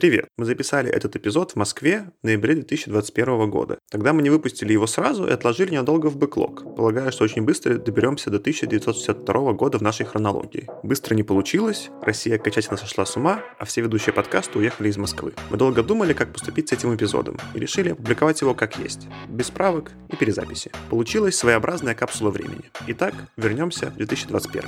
Привет! Мы записали этот эпизод в Москве в ноябре 2021 года. Тогда мы не выпустили его сразу и отложили ненадолго в бэклог, полагая, что очень быстро доберемся до 1962 года в нашей хронологии. Быстро не получилось, Россия окончательно сошла с ума, а все ведущие подкаста уехали из Москвы. Мы долго думали, как поступить с этим эпизодом, и решили опубликовать его как есть, без правок и перезаписи. Получилась своеобразная капсула времени. Итак, вернемся в 2021.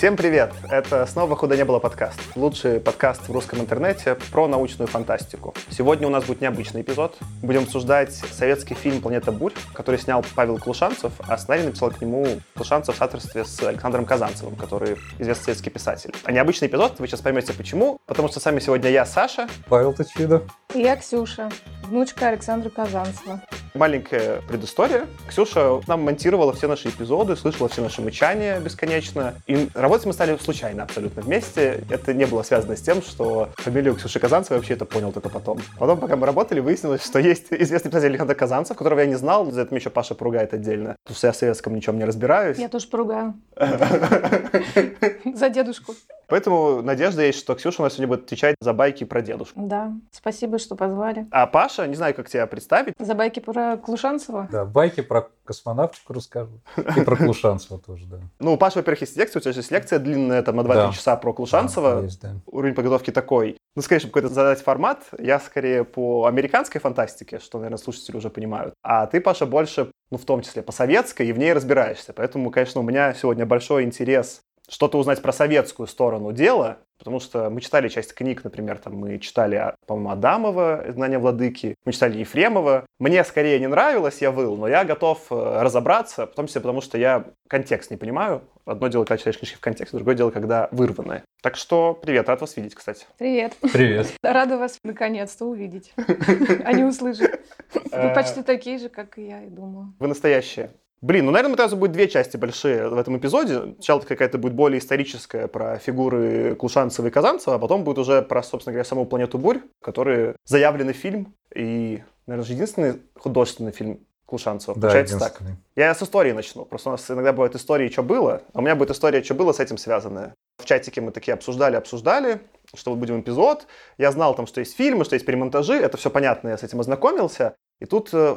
Всем привет! Это снова «Худо не было» подкаст. Лучший подкаст в русском интернете про научную фантастику. Сегодня у нас будет необычный эпизод. Будем обсуждать советский фильм «Планета бурь», который снял Павел Клушанцев, а сценарий написал к нему Клушанцев в соавторстве с Александром Казанцевым, который известный советский писатель. А необычный эпизод, вы сейчас поймете почему, потому что сами сегодня я Саша. Павел Тычидов. И я Ксюша, внучка Александра Казанцева. Маленькая предыстория. Ксюша нам монтировала все наши эпизоды, слышала все наши мычания бесконечно. И работать мы стали случайно абсолютно вместе. Это не было связано с тем, что фамилию Ксюши Казанцевой вообще это понял только потом. Потом, пока мы работали, выяснилось, что есть известный писатель Александр Казанцев, которого я не знал. За это еще Паша поругает отдельно. Потому что я в советском ничем не разбираюсь. Я тоже поругаю. За дедушку. Поэтому надежда есть, что Ксюша у нас сегодня будет отвечать за байки про дедушку. Да, спасибо, что позвали. А Паша, не знаю, как тебя представить. За байки про Клушанцева? Да, байки про космонавтику расскажу. И про Клушанцева тоже, да. Ну, у Паши, во-первых, есть лекция, у тебя же есть лекция длинная, там, на 2-3 Да. часа про Клушанцева. Да, есть, да. Уровень подготовки такой. Ну, скорее, чтобы какой-то задать формат, я скорее по американской фантастике, что, наверное, слушатели уже понимают. А ты, Паша, больше, ну, в том числе по советской, и в ней разбираешься. Поэтому, конечно, у меня сегодня большой интерес что-то узнать про советскую сторону дела, потому что мы читали часть книг, например, там мы читали, по-моему, Адамова «Знание владыки», мы читали Ефремова. Мне скорее не нравилось, я выл, но я готов э, разобраться, в том числе потому, что я контекст не понимаю. Одно дело, когда читаешь книжки в контексте, другое дело, когда вырванное. Так что привет, рад вас видеть, кстати. Привет. Привет. Рада вас наконец-то увидеть, а не услышать. Э. Вы почти такие же, как и я, и думала. Вы настоящие. Блин, ну, наверное, сразу будет две части большие в этом эпизоде. Сначала какая-то будет более историческая про фигуры Клушанцева и Казанцева, а потом будет уже про, собственно говоря, саму «Планету бурь», который заявленный фильм и, наверное, же единственный художественный фильм Клушанцева. Да, Получается так. Я с истории начну. Просто у нас иногда бывают истории, что было, а у меня будет история, что было с этим связанная. В чатике мы такие обсуждали, обсуждали, что вот будем эпизод. Я знал там, что есть фильмы, что есть перемонтажи, это все понятно, я с этим ознакомился. И тут э,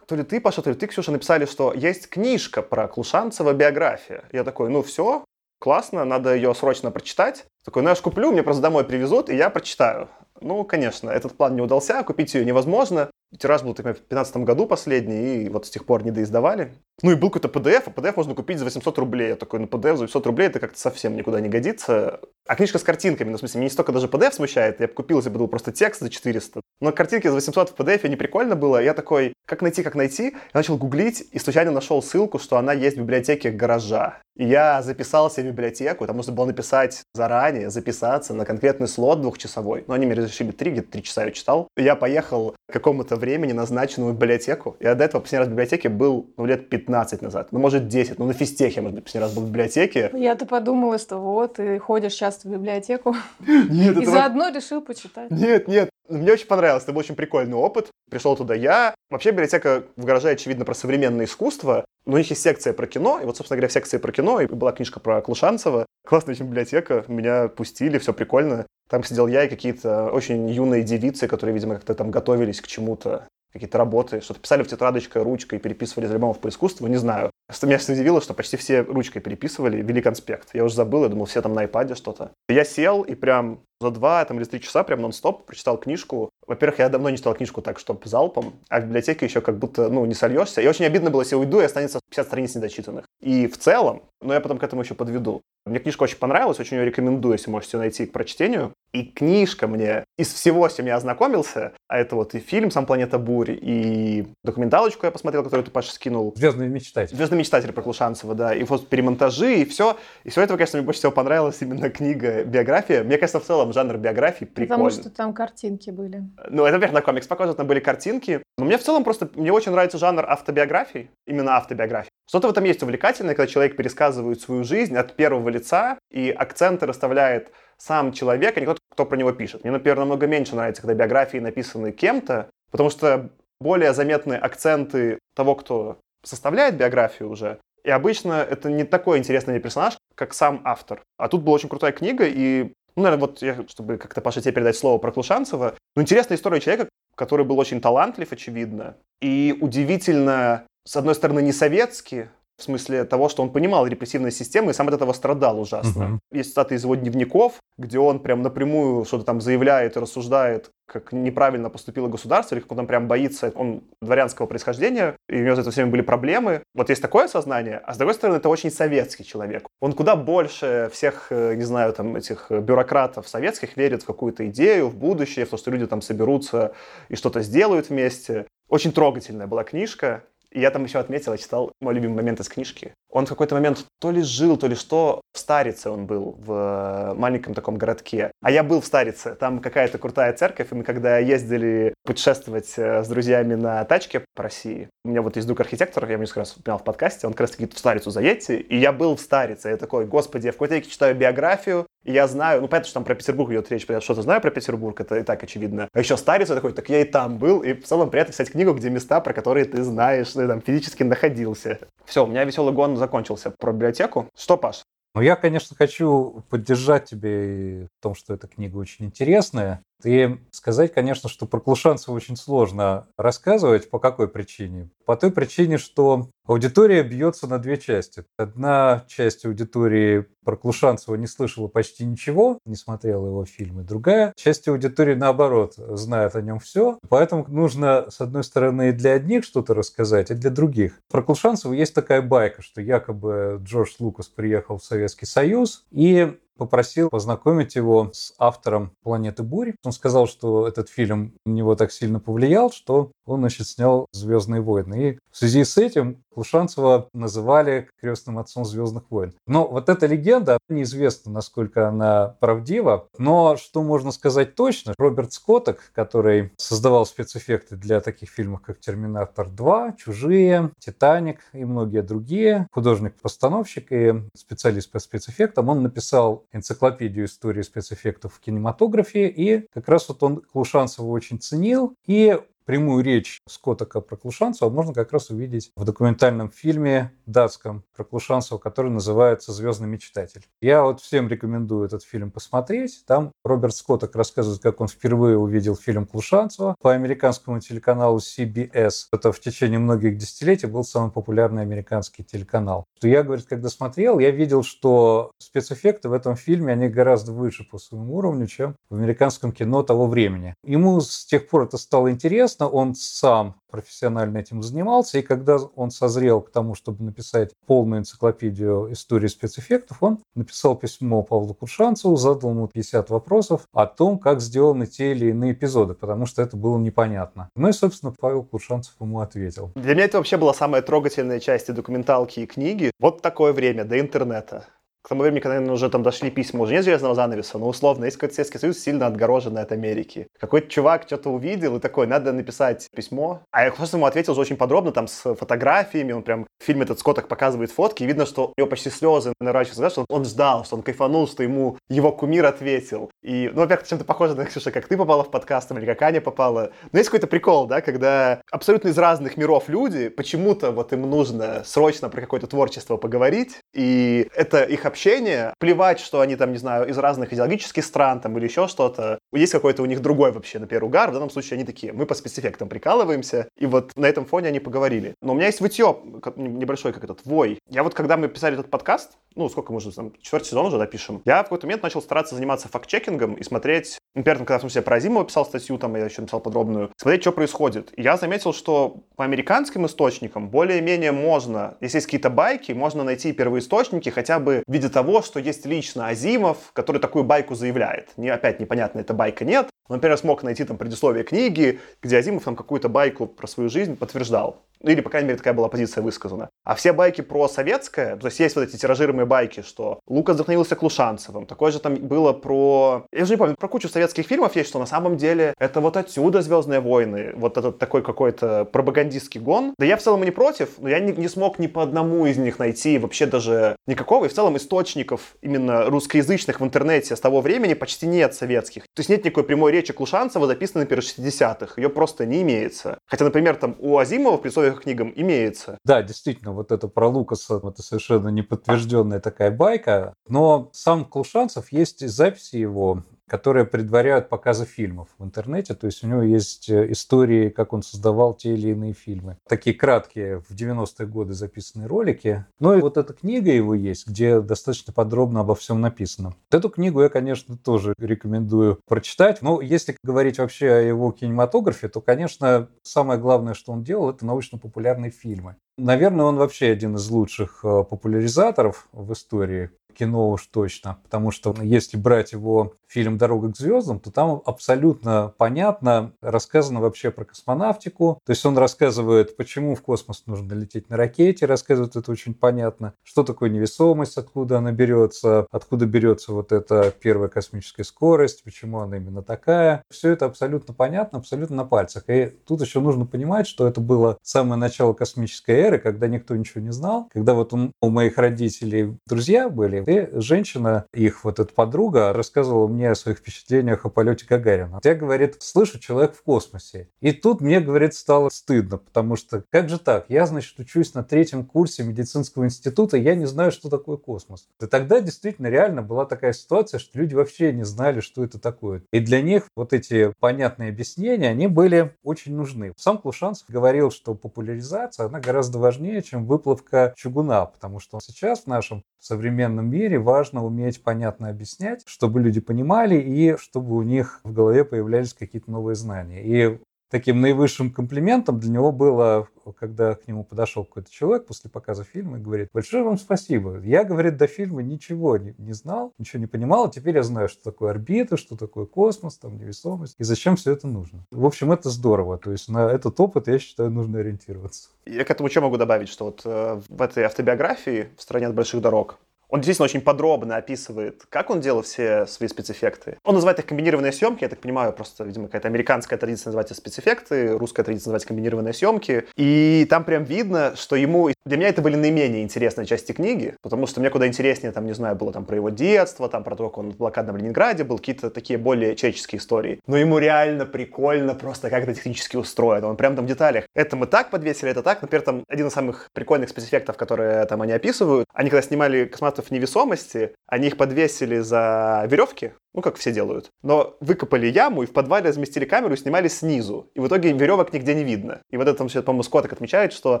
то ли ты, Паша, то ли ты, Ксюша, написали, что есть книжка про Клушанцева биография. Я такой, ну все, классно, надо ее срочно прочитать. Такой, ну я ж куплю, мне просто домой привезут, и я прочитаю. Ну, конечно, этот план не удался, купить ее невозможно. Тираж был например, в 2015 году последний, и вот с тех пор не доиздавали. Ну и был какой-то PDF, а PDF можно купить за 800 рублей. Я такой, ну PDF за 800 рублей это как-то совсем никуда не годится. А книжка с картинками, ну в смысле, меня не столько даже PDF смущает, я бы купил, если бы был просто текст за 400. Но картинки за 800 в PDF не прикольно было. Я такой, как найти, как найти? Я начал гуглить и случайно нашел ссылку, что она есть в библиотеке гаража. И я записался в библиотеку, там нужно было написать заранее, записаться на конкретный слот двухчасовой. Но они мне разрешили три, где-то три часа я читал. И я поехал к какому-то времени назначенному в библиотеку. Я до этого последний раз в библиотеке был, ну, лет 15 назад. Ну, может, 10. Ну, на физтехе, может быть, последний раз был в библиотеке. Я-то подумала, что вот, ты ходишь часто в библиотеку Нет, и заодно решил почитать. Нет, нет. Мне очень понравилось, это был очень прикольный опыт. Пришел туда я. Вообще библиотека в гараже, очевидно, про современное искусство. Но у них есть секция про кино. И вот, собственно говоря, в секции про кино и была книжка про Клушанцева. Классная очень библиотека. Меня пустили, все прикольно. Там сидел я и какие-то очень юные девицы, которые, видимо, как-то там готовились к чему-то какие-то работы, что-то писали в тетрадочкой ручкой, переписывали из альбомов по искусству, не знаю. Просто меня удивило, что почти все ручкой переписывали, вели конспект. Я уже забыл, я думал, все там на iPad что-то. Я сел и прям за два там, или три часа прям нон-стоп прочитал книжку. Во-первых, я давно не читал книжку так, чтобы залпом, а в библиотеке еще как будто, ну, не сольешься. И очень обидно было, если уйду, и останется 50 страниц недочитанных. И в целом, но я потом к этому еще подведу. Мне книжка очень понравилась, очень ее рекомендую, если можете найти к прочтению. И книжка мне из всего, с чем я ознакомился, а это вот и фильм «Сам планета бурь», и документалочку я посмотрел, которую ты, Паша, скинул. Звездный мечтатель. «Звездный мечтатель» про Клушанцева, да, и вот перемонтажи, и все. И все этого, конечно, мне больше всего понравилась именно книга биография. Мне, кажется, в целом жанр биографии прикольный. Потому что там картинки были. Ну, это, на комикс похоже, там были картинки. Но мне в целом просто, мне очень нравится жанр автобиографий, именно автобиографий. Что-то в этом есть увлекательное, когда человек пересказывает свою жизнь от первого лица, и акценты расставляет сам человек, а не тот, кто про него пишет. Мне, например, намного меньше нравится, когда биографии написаны кем-то, потому что более заметны акценты того, кто составляет биографию уже. И обычно это не такой интересный персонаж, как сам автор. А тут была очень крутая книга, и, ну, наверное, вот я, чтобы как-то Паша тебе передать слово про Клушанцева, ну, интересная история человека, который был очень талантлив, очевидно, и удивительно, с одной стороны, не советский, в смысле того, что он понимал репрессивные системы и сам от этого страдал ужасно. Uh-huh. Есть цитаты из его дневников, где он прям напрямую что-то там заявляет и рассуждает, как неправильно поступило государство, или как он там прям боится, он дворянского происхождения, и у него за это время были проблемы. Вот есть такое сознание, а с другой стороны, это очень советский человек. Он куда больше всех, э, не знаю, там, этих бюрократов советских верит в какую-то идею, в будущее, в то, что люди там соберутся и что-то сделают вместе. Очень трогательная была книжка. И я там еще отметил, я читал мой любимый момент из книжки. Он в какой-то момент то ли жил, то ли что, в Старице он был, в э, маленьком таком городке. А я был в Старице, там какая-то крутая церковь, и мы когда ездили путешествовать э, с друзьями на тачке по России, у меня вот есть друг архитектор, я несколько раз упоминал в подкасте, он как раз таки в Старицу заедьте, и я был в Старице, я такой, господи, я в какой-то читаю биографию, и я знаю, ну, понятно, что там про Петербург идет речь, я что-то знаю про Петербург, это и так очевидно. А еще Старица такой, так я и там был, и в целом приятно писать книгу, где места, про которые ты знаешь, ты там физически находился. Все, у меня веселый гон закончился про библиотеку. Что, Паш? Ну, я, конечно, хочу поддержать тебя в том, что эта книга очень интересная. И сказать, конечно, что про Клушанцева очень сложно рассказывать. По какой причине? По той причине, что аудитория бьется на две части. Одна часть аудитории про Клушанцева не слышала почти ничего, не смотрела его фильмы. Другая часть аудитории, наоборот, знает о нем все. Поэтому нужно, с одной стороны, для одних что-то рассказать, а для других. Про Клушанцева есть такая байка, что якобы Джордж Лукас приехал в Советский Союз и попросил познакомить его с автором «Планеты бури». Он сказал, что этот фильм на него так сильно повлиял, что он, значит, снял «Звездные войны». И в связи с этим Клушанцева называли крестным отцом «Звездных войн». Но вот эта легенда, неизвестно, насколько она правдива, но что можно сказать точно, Роберт Скотток, который создавал спецэффекты для таких фильмов, как «Терминатор 2», «Чужие», «Титаник» и многие другие, художник-постановщик и специалист по спецэффектам, он написал энциклопедию истории спецэффектов в кинематографе, и как раз вот он Клушанцева очень ценил, и прямую речь Скоттака про Клушанцева можно как раз увидеть в документальном фильме датском про Клушанцева, который называется «Звездный мечтатель». Я вот всем рекомендую этот фильм посмотреть. Там Роберт Скоттак рассказывает, как он впервые увидел фильм Клушанцева по американскому телеканалу CBS. Это в течение многих десятилетий был самый популярный американский телеканал. Что я, говорит, когда смотрел, я видел, что спецэффекты в этом фильме, они гораздо выше по своему уровню, чем в американском кино того времени. Ему с тех пор это стало интересно, он сам профессионально этим занимался, и когда он созрел к тому, чтобы написать полную энциклопедию истории спецэффектов, он написал письмо Павлу Куршанцеву, задал ему 50 вопросов о том, как сделаны те или иные эпизоды, потому что это было непонятно. Ну и, собственно, Павел Куршанцев ему ответил. Для меня это вообще была самая трогательная часть и документалки, и книги. Вот такое время до интернета к тому времени, когда наверное, уже там дошли письма, уже нет железного занавеса, но условно, есть какой-то Советский Союз сильно отгороженный от Америки. Какой-то чувак что-то увидел и такой, надо написать письмо. А я просто ему ответил уже очень подробно, там, с фотографиями, он прям в фильме этот Скотток показывает фотки, и видно, что у него почти слезы наворачиваются, что он ждал, что он кайфанул, что ему его кумир ответил. И, ну, во-первых, чем-то похоже на Ксюша, как ты попала в подкаст, или как Аня попала. Но есть какой-то прикол, да, когда абсолютно из разных миров люди, почему-то вот им нужно срочно про какое-то творчество поговорить, и это их общение, плевать, что они там, не знаю, из разных идеологических стран там или еще что-то. Есть какой-то у них другой вообще, например, угар. В данном случае они такие, мы по спецэффектам прикалываемся. И вот на этом фоне они поговорили. Но у меня есть вытье небольшой, как этот, вой. Я вот, когда мы писали этот подкаст, ну, сколько мы уже, там, четвертый сезон уже допишем, я в какой-то момент начал стараться заниматься факт-чекингом и смотреть, например, когда, в смысле, про Азимова писал статью, там, я еще написал подробную, смотреть, что происходит. Я заметил, что по американским источникам более-менее можно, если есть какие-то байки, можно найти первоисточники хотя бы в виде того, что есть лично Азимов, который такую байку заявляет. Не, опять непонятно, это байка нет. Он, например, смог найти там предисловие книги, где Азимов там какую-то байку про свою жизнь подтверждал. Ну, или, по крайней мере, такая была позиция высказана. А все байки про советское, то есть есть вот эти тиражируемые байки, что Лукас вдохновился Клушанцевым. Такое же там было про... Я уже не помню, про кучу советских фильмов есть, что на самом деле это вот отсюда «Звездные войны», вот этот такой какой-то пропагандистский гон. Да я в целом и не против, но я не, не смог ни по одному из них найти вообще даже никакого. И в целом источников именно русскоязычных в интернете с того времени почти нет советских. То есть нет никакой прямой речи Клушанцева, записанной, например, 60-х. Ее просто не имеется. Хотя, например, там у Азимова в предисловиях к книгам имеется. Да, действительно, вот это про Лукаса, это совершенно неподтвержденная такая байка. Но сам Клушанцев, есть записи его, которые предваряют показы фильмов в интернете. То есть у него есть э, истории, как он создавал те или иные фильмы. Такие краткие в 90-е годы записанные ролики. Ну и вот эта книга его есть, где достаточно подробно обо всем написано. Вот эту книгу я, конечно, тоже рекомендую прочитать. Но если говорить вообще о его кинематографе, то, конечно, самое главное, что он делал, это научно-популярные фильмы. Наверное, он вообще один из лучших э, популяризаторов в истории кино уж точно, потому что если брать его фильм «Дорога к звездам», то там абсолютно понятно рассказано вообще про космонавтику. То есть он рассказывает, почему в космос нужно лететь на ракете, рассказывает это очень понятно, что такое невесомость, откуда она берется, откуда берется вот эта первая космическая скорость, почему она именно такая. Все это абсолютно понятно, абсолютно на пальцах. И тут еще нужно понимать, что это было самое начало космической эры, когда никто ничего не знал, когда вот у моих родителей друзья были, и женщина, их вот эта подруга, рассказывала мне о своих впечатлениях о полете Гагарина. Я, говорит, слышу человек в космосе. И тут мне, говорит, стало стыдно, потому что как же так? Я, значит, учусь на третьем курсе медицинского института, я не знаю, что такое космос. И тогда действительно реально была такая ситуация, что люди вообще не знали, что это такое. И для них вот эти понятные объяснения, они были очень нужны. Сам Клушанцев говорил, что популяризация, она гораздо важнее, чем выплавка чугуна, потому что сейчас в нашем современном мире важно уметь понятно объяснять, чтобы люди понимали и чтобы у них в голове появлялись какие-то новые знания. И таким наивысшим комплиментом для него было, когда к нему подошел какой-то человек после показа фильма и говорит, большое вам спасибо. Я, говорит, до фильма ничего не, не знал, ничего не понимал, а теперь я знаю, что такое орбита, что такое космос, там невесомость, и зачем все это нужно. В общем, это здорово. То есть на этот опыт, я считаю, нужно ориентироваться. Я к этому что могу добавить, что вот э, в этой автобиографии «В стране от больших дорог» Он действительно очень подробно описывает, как он делал все свои спецэффекты. Он называет их комбинированные съемки, я так понимаю, просто, видимо, какая-то американская традиция называть их спецэффекты, русская традиция называть комбинированные съемки. И там прям видно, что ему... Для меня это были наименее интересные части книги, потому что мне куда интереснее, там, не знаю, было там про его детство, там про то, как он в блокадном Ленинграде был, какие-то такие более человеческие истории. Но ему реально прикольно просто как это технически устроено. Он прям там в деталях. Это мы так подвесили, это так. Например, там один из самых прикольных спецэффектов, которые там они описывают. Они когда снимали космонавтов в невесомости, они их подвесили за веревки, ну, как все делают. Но выкопали яму и в подвале разместили камеру и снимали снизу. И в итоге веревок нигде не видно. И вот это там все, по-моему, Скотт отмечает, что,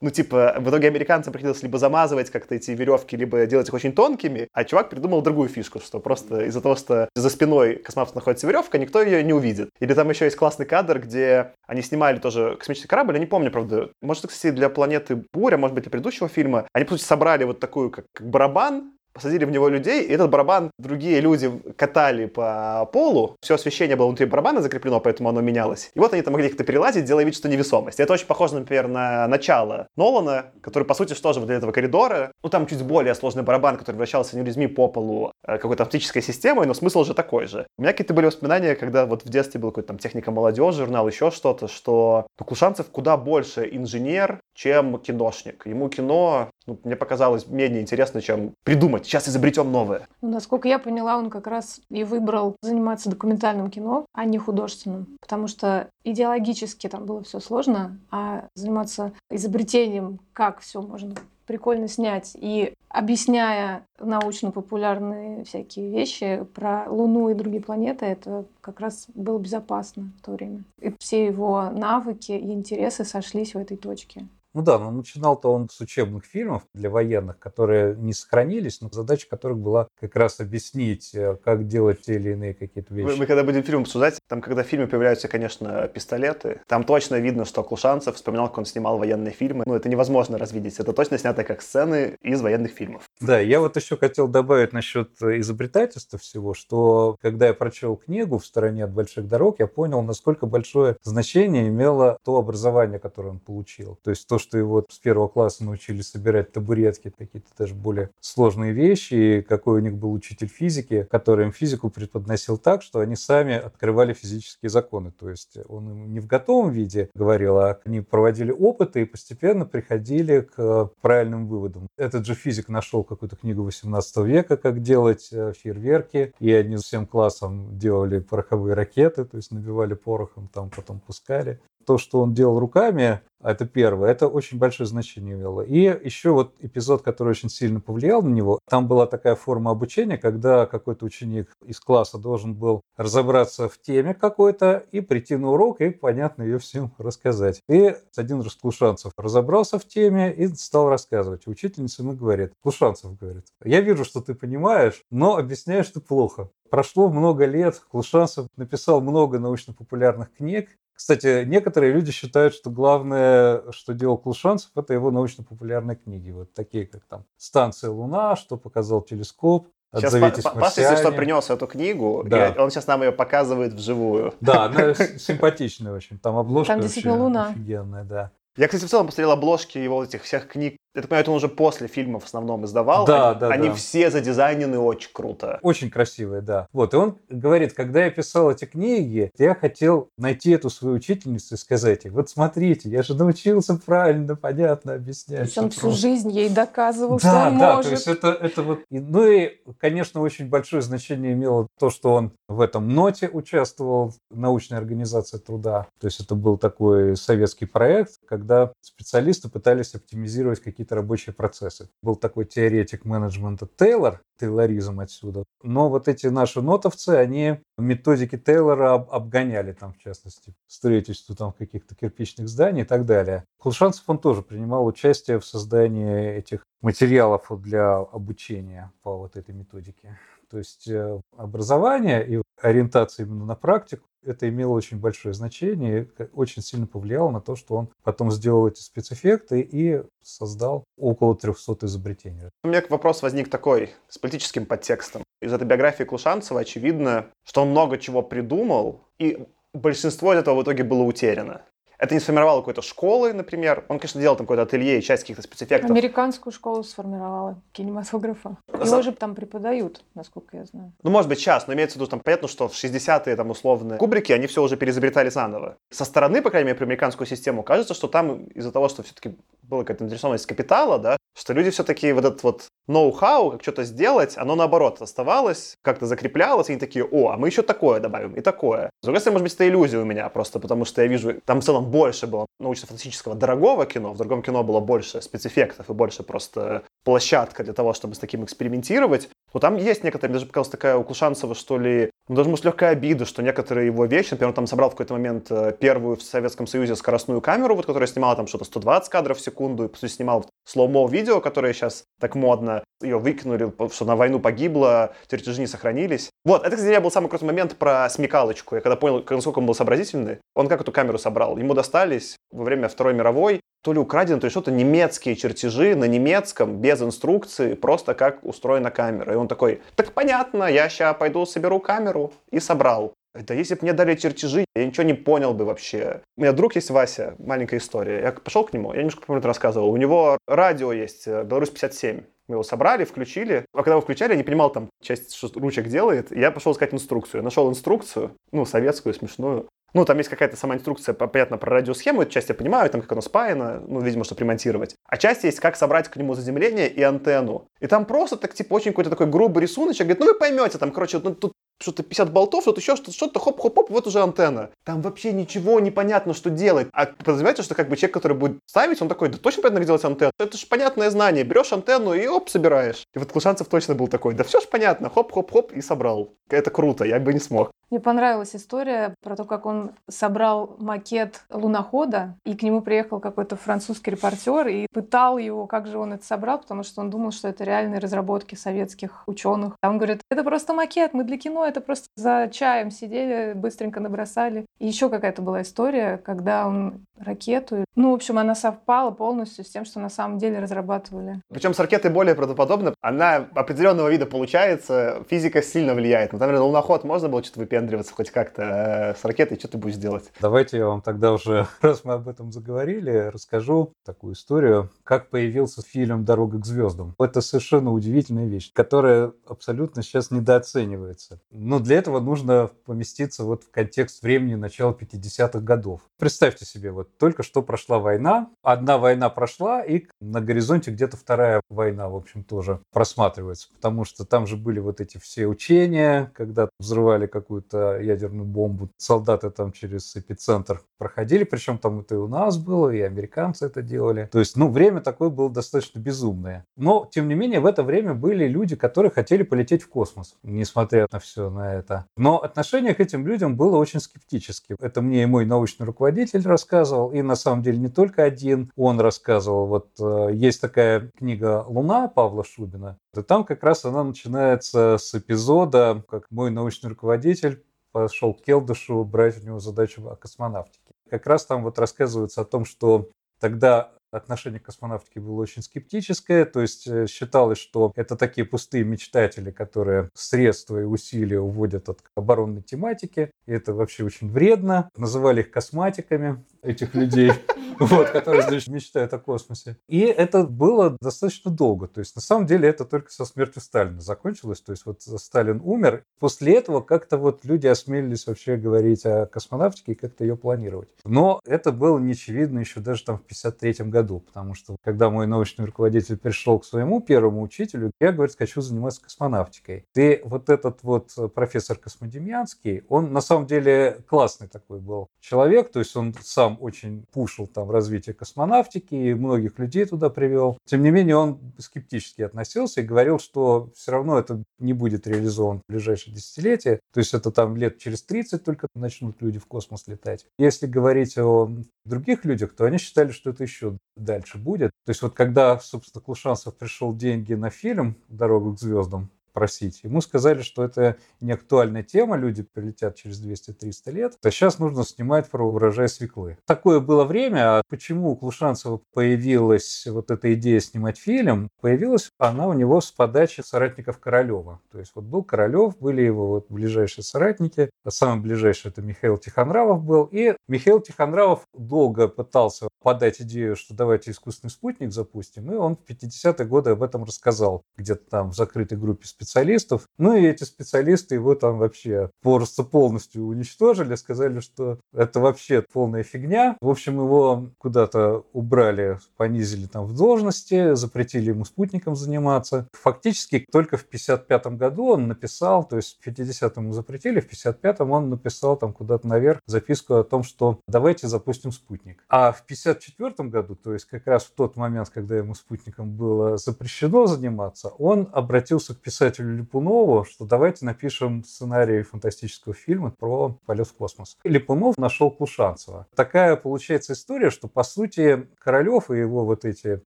ну, типа, в итоге американцам приходилось либо замазывать как-то эти веревки, либо делать их очень тонкими, а чувак придумал другую фишку, что просто из-за того, что за спиной космонавта находится веревка, никто ее не увидит. Или там еще есть классный кадр, где они снимали тоже космический корабль, я не помню, правда, может, кстати, для планеты Буря, может быть, для предыдущего фильма, они, по сути, собрали вот такую, как, как барабан, посадили в него людей, и этот барабан другие люди катали по полу. Все освещение было внутри барабана закреплено, поэтому оно менялось. И вот они там могли как-то перелазить, делая вид, что невесомость. Это очень похоже, например, на начало Нолана, который, по сути, что же для этого коридора. Ну, там чуть более сложный барабан, который вращался не людьми по полу, а какой-то оптической системой, но смысл же такой же. У меня какие-то были воспоминания, когда вот в детстве был какой-то там техника молодежи, журнал, еще что-то, что Кушанцев куда больше инженер, чем киношник. Ему кино, ну, мне показалось, менее интересно, чем придумать. Сейчас изобретем новое. Ну, насколько я поняла, он как раз и выбрал заниматься документальным кино, а не художественным. Потому что идеологически там было все сложно, а заниматься изобретением, как все можно прикольно снять. И объясняя научно-популярные всякие вещи про Луну и другие планеты, это как раз было безопасно в то время. И все его навыки и интересы сошлись в этой точке. Ну да, но начинал-то он с учебных фильмов для военных, которые не сохранились, но задача которых была как раз объяснить, э, как делать те или иные какие-то вещи. Мы, мы когда будем фильм обсуждать, там, когда в фильме появляются, конечно, пистолеты, там точно видно, что Клушанцев вспоминал, как он снимал военные фильмы. Ну, это невозможно развидеть. Это точно снято как сцены из военных фильмов. Да, я вот еще хотел добавить насчет изобретательства всего, что когда я прочел книгу «В стороне от больших дорог», я понял, насколько большое значение имело то образование, которое он получил. То есть то, что его с первого класса научили собирать табуретки, какие-то даже более сложные вещи, и какой у них был учитель физики, который им физику преподносил так, что они сами открывали физические законы. То есть он им не в готовом виде говорил, а они проводили опыты и постепенно приходили к правильным выводам. Этот же физик нашел какую-то книгу 18 века, как делать э, фейерверки, и они всем классом делали пороховые ракеты, то есть набивали порохом, там потом пускали то, что он делал руками, это первое, это очень большое значение имело. И еще вот эпизод, который очень сильно повлиял на него, там была такая форма обучения, когда какой-то ученик из класса должен был разобраться в теме какой-то и прийти на урок и, понятно, ее всем рассказать. И один раз Клушанцев разобрался в теме и стал рассказывать. Учительница ему говорит, Клушанцев говорит, я вижу, что ты понимаешь, но объясняешь ты плохо. Прошло много лет, Клушанцев написал много научно-популярных книг, кстати, некоторые люди считают, что главное, что делал Клушанцев, это его научно-популярные книги. Вот такие, как там «Станция Луна», «Что показал телескоп», Отзовитесь сейчас Паша, если что, принес эту книгу, да. и он сейчас нам ее показывает вживую. Да, она симпатичная очень. Там обложка Там действительно луна. офигенная, да. Я, кстати, в целом посмотрел обложки его этих всех книг я так понимаю, это он уже после фильма в основном издавал. Да, они, да, Они да. все задизайнены очень круто. Очень красивые, да. Вот, и он говорит, когда я писал эти книги, я хотел найти эту свою учительницу и сказать ей, вот смотрите, я же научился правильно, понятно объяснять. То есть он всю жизнь ей доказывал, да, что он да, может. то есть это, это вот... Ну и, конечно, очень большое значение имело то, что он в этом ноте участвовал, научной организации труда. То есть это был такой советский проект, когда специалисты пытались оптимизировать какие какие-то рабочие процессы. Был такой теоретик менеджмента Тейлор, тейлоризм отсюда. Но вот эти наши нотовцы, они методики Тейлора обгоняли там, в частности, строительство там каких-то кирпичных зданий и так далее. Клушанцев он тоже принимал участие в создании этих материалов для обучения по вот этой методике. То есть э, образование и ориентация именно на практику это имело очень большое значение очень сильно повлияло на то, что он потом сделал эти спецэффекты и создал около 300 изобретений. У меня вопрос возник такой, с политическим подтекстом. Из этой биографии Клушанцева очевидно, что он много чего придумал, и большинство из этого в итоге было утеряно. Это не сформировало какой-то школы, например. Он, конечно, делал там какое-то ателье и часть каких-то спецэффектов. Американскую школу сформировала кинематографа. Его же там преподают, насколько я знаю. Ну, может быть, сейчас, но имеется в виду, там, понятно, что в 60-е, там, условные кубрики, они все уже переизобретали заново. Со стороны, по крайней мере, про американскую систему, кажется, что там из-за того, что все-таки была какая-то интересованность капитала, да, что люди все-таки вот этот вот ноу-хау, как что-то сделать, оно наоборот оставалось, как-то закреплялось, и они такие, о, а мы еще такое добавим, и такое. С другой стороны, может быть, это иллюзия у меня просто, потому что я вижу, там в целом больше было научно-фантастического дорогого кино, в другом кино было больше спецэффектов и больше просто площадка для того, чтобы с таким экспериментировать. Но там есть некоторые, мне даже показалось такая у Кушанцева, что ли, ну, даже, может, легкая обида, что некоторые его вещи, например, он там собрал в какой-то момент э, первую в Советском Союзе скоростную камеру, вот, которая снимала там что-то 120 кадров в секунду, и, по сути, снимал слоумо видео, которое сейчас так модно, ее выкинули, что на войну погибло, чертежи не сохранились. Вот, это, кстати, был самый крутой момент про смекалочку. Я когда понял, насколько он был сообразительный, он как эту камеру собрал. Ему достались во время Второй мировой то ли украдены, то ли что-то, немецкие чертежи на немецком, без инструкции, просто как устроена камера. И он такой, так понятно, я сейчас пойду соберу камеру и собрал. Да если бы мне дали чертежи, я ничего не понял бы вообще. У меня друг есть Вася, маленькая история. Я пошел к нему, я немножко, помню, рассказывал. У него радио есть, э, Беларусь 57. Мы его собрали, включили. А когда его включали, я не понимал, там, часть что ручек делает. Я пошел искать инструкцию. Я нашел инструкцию, ну, советскую, смешную. Ну, там есть какая-то сама инструкция, понятно, про радиосхему, эту часть я понимаю, там, как оно спаяно, ну, видимо, что примонтировать. А часть есть, как собрать к нему заземление и антенну. И там просто так, типа, очень какой-то такой грубый рисуночек, говорит, ну, вы поймете, там, короче, ну, тут что-то 50 болтов, что-то еще, что-то, что-то, хоп-хоп-хоп, вот уже антенна. Там вообще ничего непонятно, что делать. А подразумевается, что как бы человек, который будет ставить, он такой, да точно понятно, как делать антенну. Это же понятное знание. Берешь антенну и оп, собираешь. И вот Клушанцев точно был такой, да все ж понятно, хоп-хоп-хоп и собрал. Это круто, я бы не смог. Мне понравилась история про то, как он собрал макет лунохода, и к нему приехал какой-то французский репортер и пытал его, как же он это собрал, потому что он думал, что это реальные разработки советских ученых. А он говорит, это просто макет, мы для кино это просто за чаем сидели, быстренько набросали. И еще какая-то была история, когда он ракету. Ну, в общем, она совпала полностью с тем, что на самом деле разрабатывали. Причем с ракетой более правдоподобно. Она определенного вида получается, физика сильно влияет. Например, на луноход можно было что-то выпендриваться хоть как-то, а с ракетой что ты будешь делать? Давайте я вам тогда уже, раз мы об этом заговорили, расскажу такую историю, как появился фильм «Дорога к звездам». Это совершенно удивительная вещь, которая абсолютно сейчас недооценивается. Но для этого нужно поместиться вот в контекст времени начала 50-х годов. Представьте себе, вот только что прошла война, одна война прошла, и на горизонте где-то вторая война, в общем, тоже просматривается, потому что там же были вот эти все учения, когда взрывали какую-то ядерную бомбу, солдаты там через эпицентр проходили, причем там это и у нас было, и американцы это делали. То есть, ну, время такое было достаточно безумное. Но, тем не менее, в это время были люди, которые хотели полететь в космос, несмотря на все на это. Но отношение к этим людям было очень скептическим. Это мне и мой научный руководитель рассказывал, и на самом деле не только один, он рассказывал. Вот э, есть такая книга «Луна» Павла Шубина, и там как раз она начинается с эпизода, как мой научный руководитель пошел к Келдышу брать у него задачу о космонавтике. Как раз там вот рассказывается о том, что тогда отношение к космонавтике было очень скептическое, то есть э, считалось, что это такие пустые мечтатели, которые средства и усилия уводят от оборонной тематики, и это вообще очень вредно. Называли их косматиками, этих людей. вот, которые, значит, мечтают о космосе. И это было достаточно долго. То есть, на самом деле, это только со смертью Сталина закончилось. То есть, вот Сталин умер. После этого как-то вот люди осмелились вообще говорить о космонавтике и как-то ее планировать. Но это было неочевидно еще даже там в 53 году, потому что когда мой научный руководитель пришел к своему первому учителю, я, говорит, хочу заниматься космонавтикой. И вот этот вот профессор Космодемьянский, он на самом деле классный такой был человек, то есть он сам очень пушил там развитие космонавтики и многих людей туда привел. Тем не менее, он скептически относился и говорил, что все равно это не будет реализован в ближайшие десятилетия. То есть это там лет через 30 только начнут люди в космос летать. Если говорить о других людях, то они считали, что это еще дальше будет. То есть вот когда, собственно, Клушанцев пришел деньги на фильм «Дорогу к звездам», просить. Ему сказали, что это не актуальная тема, люди прилетят через 200-300 лет, а сейчас нужно снимать про урожай свеклы. Такое было время, а почему у Клушанцева появилась вот эта идея снимать фильм? Появилась она у него с подачи соратников Королева. То есть вот был Королев, были его вот ближайшие соратники, а самый ближайший это Михаил Тихонравов был, и Михаил Тихонравов долго пытался подать идею, что давайте искусственный спутник запустим, и он в 50-е годы об этом рассказал где-то там в закрытой группе специалистов специалистов. Ну и эти специалисты его там вообще просто полностью уничтожили, сказали, что это вообще полная фигня. В общем, его куда-то убрали, понизили там в должности, запретили ему спутником заниматься. Фактически только в 55 году он написал, то есть в 50-м ему запретили, в 55-м он написал там куда-то наверх записку о том, что давайте запустим спутник. А в 54 году, то есть как раз в тот момент, когда ему спутником было запрещено заниматься, он обратился к писателю писателю Липунову, что давайте напишем сценарий фантастического фильма про полет в космос. Липунов нашел Клушанцева. Такая получается история, что по сути Королев и его вот эти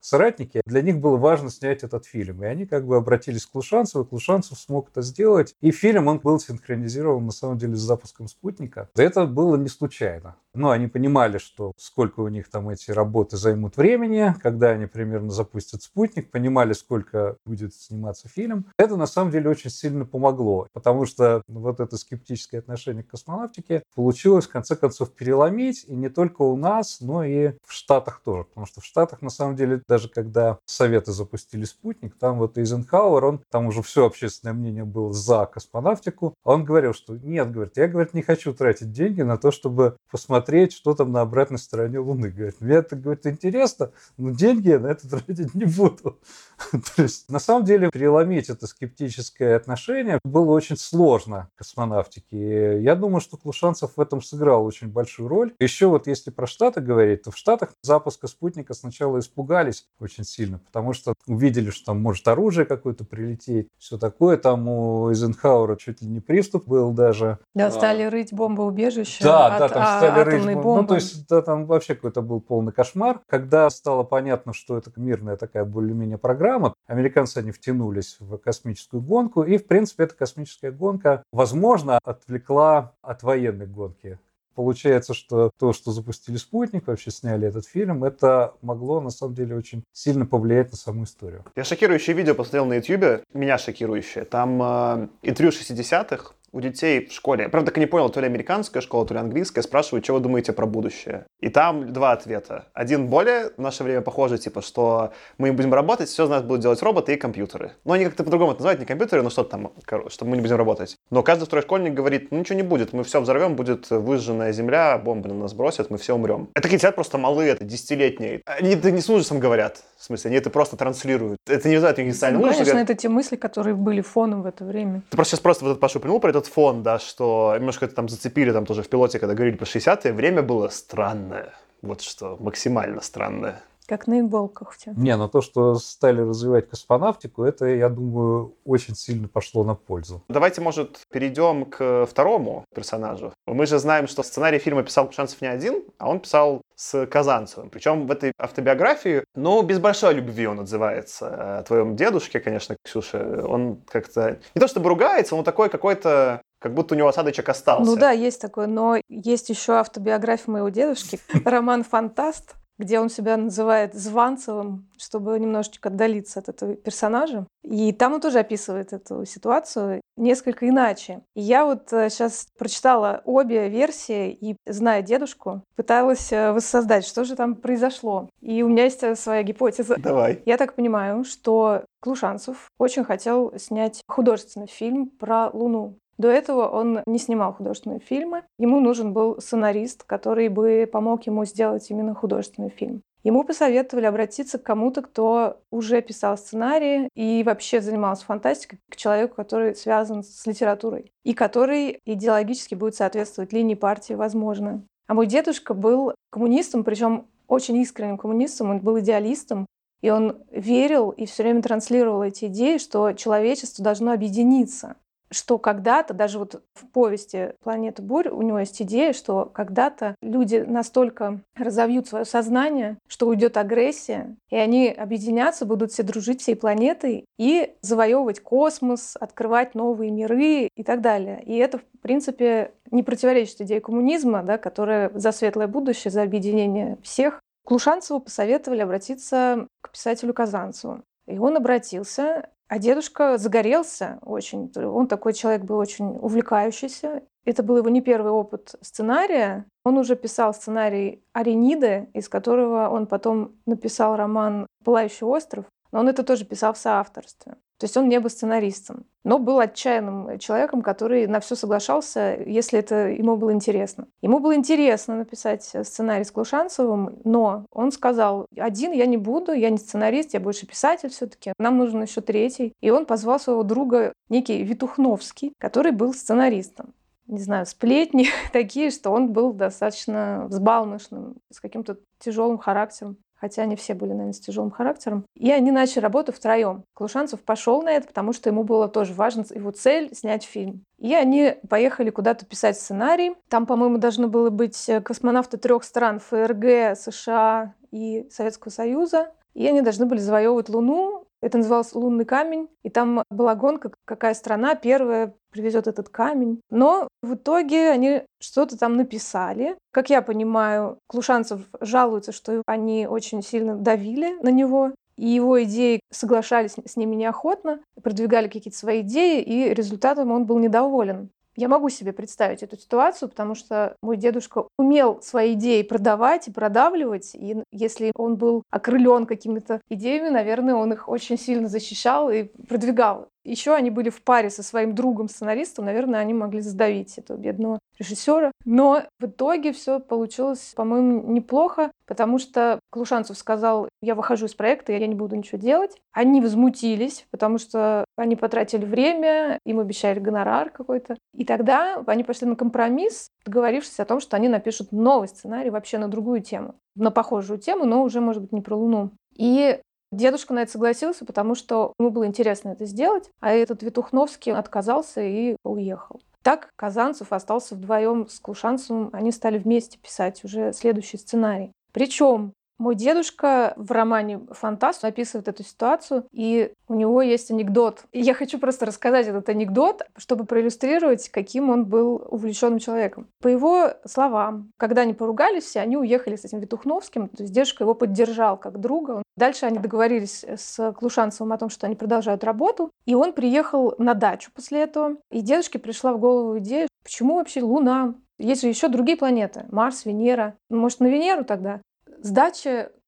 соратники, для них было важно снять этот фильм. И они как бы обратились к Клушанцеву, Клушанцев смог это сделать. И фильм, он был синхронизирован на самом деле с запуском спутника. Это было не случайно. Но они понимали, что сколько у них там эти работы займут времени, когда они примерно запустят спутник, понимали, сколько будет сниматься фильм. Это на самом самом деле очень сильно помогло, потому что вот это скептическое отношение к космонавтике получилось в конце концов переломить, и не только у нас, но и в Штатах тоже, потому что в Штатах на самом деле даже когда Советы запустили спутник, там вот Эйзенхауэр, он, там уже все общественное мнение было за космонавтику, он говорил, что нет, говорит, я, говорит, не хочу тратить деньги на то, чтобы посмотреть, что там на обратной стороне Луны. Говорит, мне это, говорит, интересно, но деньги я на это тратить не буду. То есть, на самом деле, переломить это скептическое отношение было очень сложно космонавтике. Я думаю, что Клушанцев в этом сыграл очень большую роль. Еще вот если про Штаты говорить, то в Штатах запуска спутника сначала испугались очень сильно, потому что увидели, что там может оружие какое-то прилететь, все такое. Там у Эйзенхауэра чуть ли не приступ был даже. Да, стали рыть бомбоубежище да, от да, там а, стали рыть бомбы. Ну, то есть, да, там вообще какой-то был полный кошмар. Когда стало понятно, что это мирная такая более-менее программа, программа. Американцы, они втянулись в космическую гонку, и, в принципе, эта космическая гонка, возможно, отвлекла от военной гонки получается, что то, что запустили «Спутник», вообще сняли этот фильм, это могло, на самом деле, очень сильно повлиять на саму историю. Я шокирующее видео посмотрел на YouTube, меня шокирующее. Там э, интервью 60-х, у детей в школе, я правда так и не понял, то ли американская школа, то ли английская, спрашивают, что вы думаете про будущее. И там два ответа. Один более в наше время похожий, типа, что мы будем работать, все из нас будут делать роботы и компьютеры. Но они как-то по-другому это называют, не компьютеры, но что-то там, что мы не будем работать. Но каждый второй школьник говорит, ну ничего не будет, мы все взорвем, будет выжженная земля, бомбы на нас бросят, мы все умрем. Это сидят просто малые, это десятилетние. Они это не с ужасом говорят, в смысле, они это просто транслируют. Это не вызывает никаких социальных ну, конечно, это те мысли, которые были фоном в это время. Ты просто сейчас просто вот этот Пашу упомянул про этот фон, да, что немножко это там зацепили там тоже в пилоте, когда говорили про 60-е, время было странное. Вот что, максимально странное. Как на иголках все. Не, но то, что стали развивать космонавтику, это, я думаю, очень сильно пошло на пользу. Давайте, может, перейдем к второму персонажу. Мы же знаем, что сценарий фильма писал Шансов не один, а он писал с Казанцевым. Причем в этой автобиографии, ну, без большой любви он отзывается о твоем дедушке, конечно, Ксюша. Он как-то не то чтобы ругается, он такой какой-то как будто у него осадочек остался. Ну да, есть такое, но есть еще автобиография моего дедушки, роман «Фантаст», где он себя называет Званцевым, чтобы немножечко отдалиться от этого персонажа. И там он тоже описывает эту ситуацию несколько иначе. И я вот сейчас э, прочитала обе версии и, зная дедушку, пыталась э, воссоздать, что же там произошло. И у меня есть э, своя гипотеза. Давай. Я так понимаю, что Клушанцев очень хотел снять художественный фильм про Луну. До этого он не снимал художественные фильмы. Ему нужен был сценарист, который бы помог ему сделать именно художественный фильм. Ему посоветовали обратиться к кому-то, кто уже писал сценарии и вообще занимался фантастикой, к человеку, который связан с литературой и который идеологически будет соответствовать линии партии, возможно. А мой дедушка был коммунистом, причем очень искренним коммунистом, он был идеалистом, и он верил и все время транслировал эти идеи, что человечество должно объединиться что когда-то, даже вот в повести «Планета бурь» у него есть идея, что когда-то люди настолько разовьют свое сознание, что уйдет агрессия, и они объединятся, будут все дружить всей планетой и завоевывать космос, открывать новые миры и так далее. И это, в принципе, не противоречит идее коммунизма, да, которая за светлое будущее, за объединение всех. Клушанцеву посоветовали обратиться к писателю Казанцеву. И он обратился, а дедушка загорелся очень. Он такой человек был очень увлекающийся. Это был его не первый опыт сценария. Он уже писал сценарий Арениды, из которого он потом написал роман «Пылающий остров». Но он это тоже писал в соавторстве. То есть он не был сценаристом, но был отчаянным человеком, который на все соглашался, если это ему было интересно. Ему было интересно написать сценарий с Клушанцевым, но он сказал, один я не буду, я не сценарист, я больше писатель все-таки, нам нужен еще третий. И он позвал своего друга, некий Витухновский, который был сценаристом не знаю, сплетни такие, что он был достаточно взбалмошным, с каким-то тяжелым характером хотя они все были, наверное, с тяжелым характером. И они начали работу втроем. Клушанцев пошел на это, потому что ему было тоже важно его цель — снять фильм. И они поехали куда-то писать сценарий. Там, по-моему, должны было быть э, космонавты трех стран — ФРГ, США и Советского Союза. И они должны были завоевывать Луну. Это называлось «Лунный камень». И там была гонка, какая страна первая привезет этот камень. Но в итоге они что-то там написали. Как я понимаю, Клушанцев жалуется, что они очень сильно давили на него, и его идеи соглашались с ними неохотно, продвигали какие-то свои идеи, и результатом он был недоволен. Я могу себе представить эту ситуацию, потому что мой дедушка умел свои идеи продавать и продавливать, и если он был окрылен какими-то идеями, наверное, он их очень сильно защищал и продвигал. Еще они были в паре со своим другом-сценаристом, наверное, они могли задавить этого бедного режиссера. Но в итоге все получилось, по-моему, неплохо, потому что Клушанцев сказал, я выхожу из проекта, я не буду ничего делать. Они возмутились, потому что они потратили время, им обещали гонорар какой-то. И тогда они пошли на компромисс, договорившись о том, что они напишут новый сценарий вообще на другую тему, на похожую тему, но уже, может быть, не про Луну. И Дедушка на это согласился, потому что ему было интересно это сделать, а этот Витухновский отказался и уехал. Так Казанцев остался вдвоем с Клушанцевым, они стали вместе писать уже следующий сценарий. Причем Мой дедушка в романе «Фантаст» описывает эту ситуацию, и у него есть анекдот. И я хочу просто рассказать этот анекдот, чтобы проиллюстрировать, каким он был увлеченным человеком. По его словам, когда они поругались все, они уехали с этим Витухновским, то есть дедушка его поддержал как друга. Дальше они договорились с Клушанцевым о том, что они продолжают работу, и он приехал на дачу после этого. И дедушке пришла в голову идея, почему вообще Луна есть же еще другие планеты. Марс, Венера. Может, на Венеру тогда? С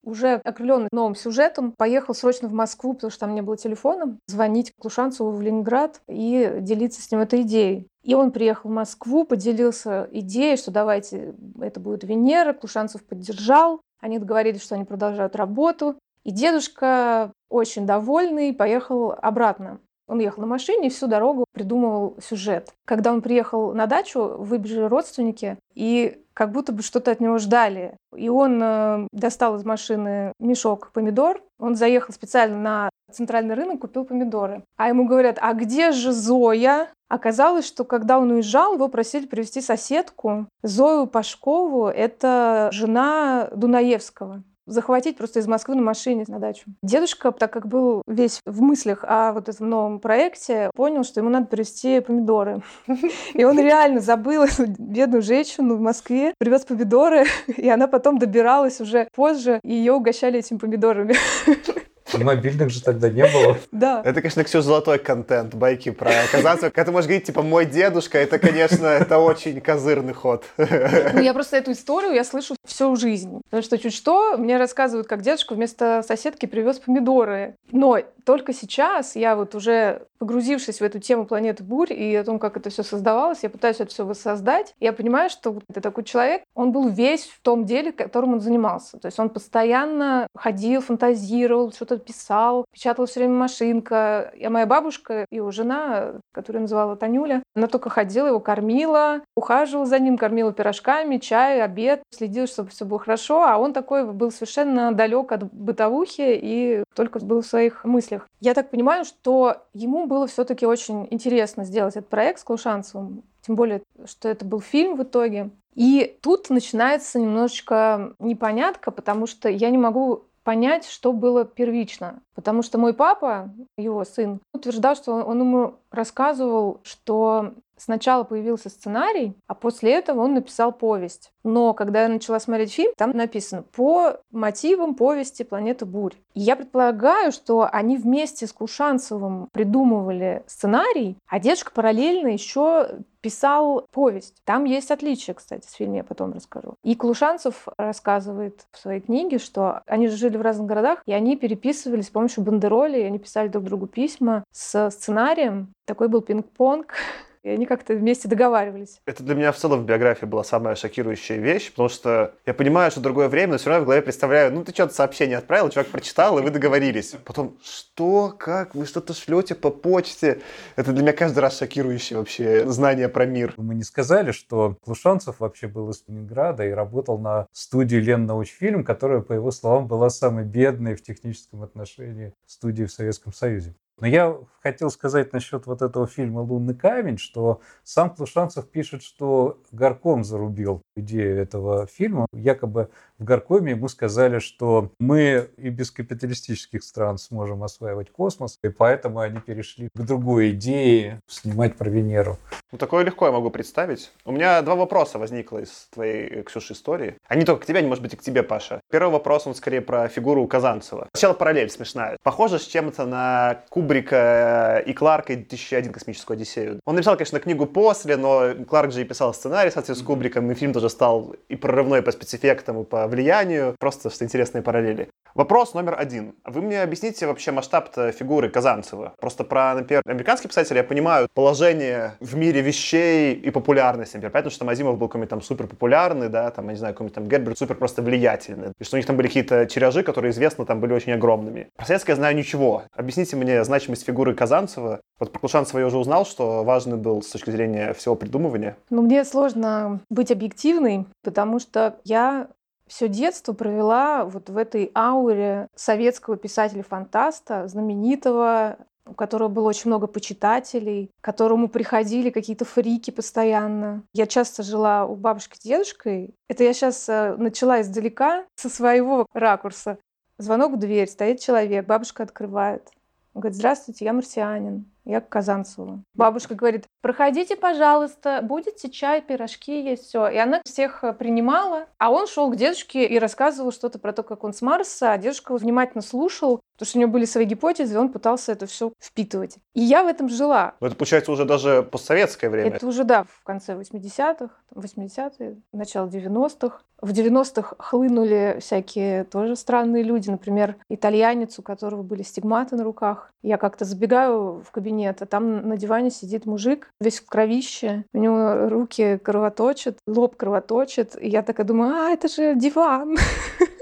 уже окрыленный новым сюжетом, поехал срочно в Москву, потому что там не было телефона, звонить Клушанцеву в Ленинград и делиться с ним этой идеей. И он приехал в Москву, поделился идеей, что давайте, это будет Венера. Клушанцев поддержал. Они договорились, что они продолжают работу. И дедушка, очень довольный, поехал обратно. Он ехал на машине и всю дорогу придумывал сюжет. Когда он приехал на дачу, выбежали родственники, и как будто бы что-то от него ждали. И он э, достал из машины мешок помидор. Он заехал специально на центральный рынок, купил помидоры. А ему говорят, а где же Зоя? Оказалось, что когда он уезжал, его просили привести соседку Зою Пашкову. Это жена Дунаевского захватить просто из Москвы на машине на дачу. Дедушка, так как был весь в мыслях о вот этом новом проекте, понял, что ему надо привезти помидоры. И он реально забыл эту бедную женщину в Москве, привез помидоры, и она потом добиралась уже позже, и ее угощали этими помидорами. Мобильных же тогда не было. Да. Это, конечно, все золотой контент, байки про Казанцева. Когда ты можешь говорить, типа, мой дедушка, это, конечно, это очень козырный ход. Ну, я просто эту историю я слышу всю жизнь. Потому что чуть что, мне рассказывают, как дедушка вместо соседки привез помидоры. Но только сейчас я вот уже погрузившись в эту тему планеты бурь и о том, как это все создавалось, я пытаюсь это все воссоздать. Я понимаю, что это такой человек, он был весь в том деле, которым он занимался. То есть он постоянно ходил, фантазировал, что-то писал, печатала все время машинка. А моя бабушка, его жена, которую называла Танюля, она только ходила, его кормила, ухаживала за ним, кормила пирожками, чай, обед, следила, чтобы все было хорошо. А он такой был совершенно далек от бытовухи и только был в своих мыслях. Я так понимаю, что ему было все-таки очень интересно сделать этот проект с Клушанцевым, тем более, что это был фильм в итоге. И тут начинается немножечко непонятка, потому что я не могу понять, что было первично. Потому что мой папа, его сын, утверждал, что он ему рассказывал, что сначала появился сценарий, а после этого он написал повесть. Но когда я начала смотреть фильм, там написано по мотивам повести «Планета бурь». И я предполагаю, что они вместе с Кушанцевым придумывали сценарий, а дедушка параллельно еще писал повесть. Там есть отличия, кстати, с фильмом я потом расскажу. И Клушанцев рассказывает в своей книге, что они же жили в разных городах, и они переписывались с помощью бандероли, и они писали друг другу письма с сценарием. Такой был пинг-понг и они как-то вместе договаривались. Это для меня в целом в биографии была самая шокирующая вещь, потому что я понимаю, что другое время, но все равно в голове представляю, ну ты что-то сообщение отправил, человек прочитал, и вы договорились. Потом, что, как, вы что-то шлете по почте? Это для меня каждый раз шокирующее вообще знание про мир. Мы не сказали, что Клушанцев вообще был из Ленинграда и работал на студии Лен Научфильм, которая, по его словам, была самой бедной в техническом отношении студии в Советском Союзе. Но я хотел сказать насчет вот этого фильма «Лунный камень», что сам Клушанцев пишет, что Горком зарубил идею этого фильма. Якобы в Горкоме ему сказали, что мы и без капиталистических стран сможем осваивать космос, и поэтому они перешли к другой идее снимать про Венеру. Ну, такое легко я могу представить. У меня два вопроса возникло из твоей, Ксюши, истории. Они только к тебе, они, может быть, и к тебе, Паша. Первый вопрос, он скорее про фигуру Казанцева. Сначала параллель смешная. Похоже с чем-то на Кубрика и Кларка и 2001 «Космическую Одиссею». Он написал, конечно, книгу после, но Кларк же и писал сценарий, соответственно, с Кубриком, и фильм тоже стал и прорывной по спецэффектам, и по влиянию. Просто что интересные параллели. Вопрос номер один. Вы мне объясните вообще масштаб фигуры Казанцева? Просто про, например, американские писатели я понимаю положение в мире вещей и популярность, например. Понятно, что Мазимов был какой-нибудь там супер популярный, да, там, я не знаю, какой-нибудь там Герберт супер просто влиятельный. И что у них там были какие-то тиражи, которые известно там были очень огромными. Про советское я знаю ничего. Объясните мне значимость фигуры Казанцева. Вот про Клушанцева я уже узнал, что важный был с точки зрения всего придумывания. Ну, мне сложно быть объективной, потому что я все детство провела вот в этой ауре советского писателя-фантаста, знаменитого, у которого было очень много почитателей, к которому приходили какие-то фрики постоянно. Я часто жила у бабушки с дедушкой. Это я сейчас э, начала издалека, со своего ракурса. Звонок в дверь, стоит человек, бабушка открывает. Он говорит, здравствуйте, я марсианин. Я к Казанцеву. Бабушка говорит, проходите, пожалуйста, будете чай, пирожки есть, все. И она всех э, принимала, а он шел к дедушке и рассказывал что-то про то, как он с Марса, а дедушка внимательно слушал, потому что у него были свои гипотезы, и он пытался это все впитывать. И я в этом жила. Но это получается уже даже постсоветское время. Это уже, да, в конце 80-х, 80-е, начало 90-х. В 90-х хлынули всякие тоже странные люди. Например, итальянец, у которого были стигматы на руках. Я как-то забегаю в кабинет, а там на диване сидит мужик, весь в кровище. У него руки кровоточат, лоб кровоточит. И я такая думаю, а, это же диван.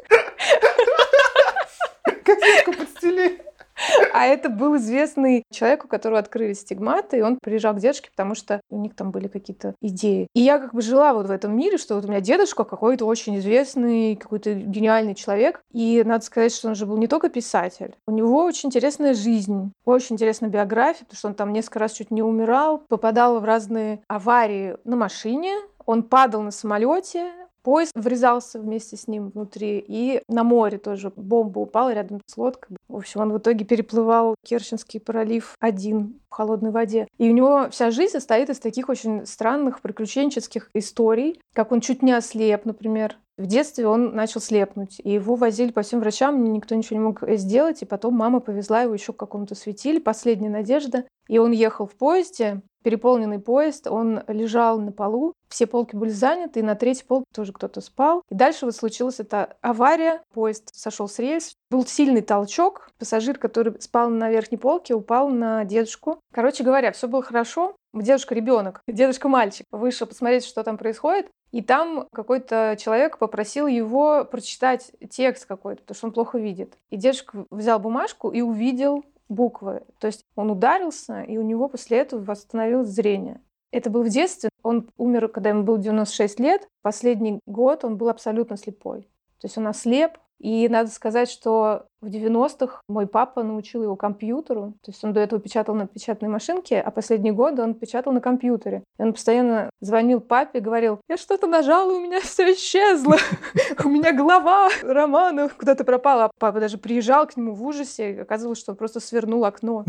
А это был известный человек, у которого открылись стигматы, и он приезжал к дедушке, потому что у них там были какие-то идеи. И я как бы жила вот в этом мире, что вот у меня дедушка какой-то очень известный, какой-то гениальный человек. И надо сказать, что он же был не только писатель. У него очень интересная жизнь, очень интересная биография, потому что он там несколько раз чуть не умирал, попадал в разные аварии на машине, он падал на самолете, поезд врезался вместе с ним внутри, и на море тоже бомба упала рядом с лодкой. В общем, он в итоге переплывал Керченский пролив один в холодной воде. И у него вся жизнь состоит из таких очень странных приключенческих историй, как он чуть не ослеп, например. В детстве он начал слепнуть, и его возили по всем врачам, никто ничего не мог сделать, и потом мама повезла его еще к какому-то светиле, последняя надежда, и он ехал в поезде, переполненный поезд, он лежал на полу, все полки были заняты, и на третьей полке тоже кто-то спал. И дальше вот случилась эта авария, поезд сошел с рельс, был сильный толчок, пассажир, который спал на верхней полке, упал на дедушку. Короче говоря, все было хорошо. Дедушка ребенок, дедушка мальчик, вышел посмотреть, что там происходит, и там какой-то человек попросил его прочитать текст какой-то, потому что он плохо видит. И дедушка взял бумажку и увидел буквы. То есть он ударился, и у него после этого восстановилось зрение. Это был в детстве. Он умер, когда ему было 96 лет. Последний год он был абсолютно слепой. То есть он ослеп, и надо сказать, что в 90-х мой папа научил его компьютеру. То есть он до этого печатал на печатной машинке, а последние годы он печатал на компьютере. И он постоянно звонил папе, говорил, я что-то нажал, и у меня все исчезло. У меня голова романа куда-то пропала. Папа даже приезжал к нему в ужасе, и оказывалось, что он просто свернул окно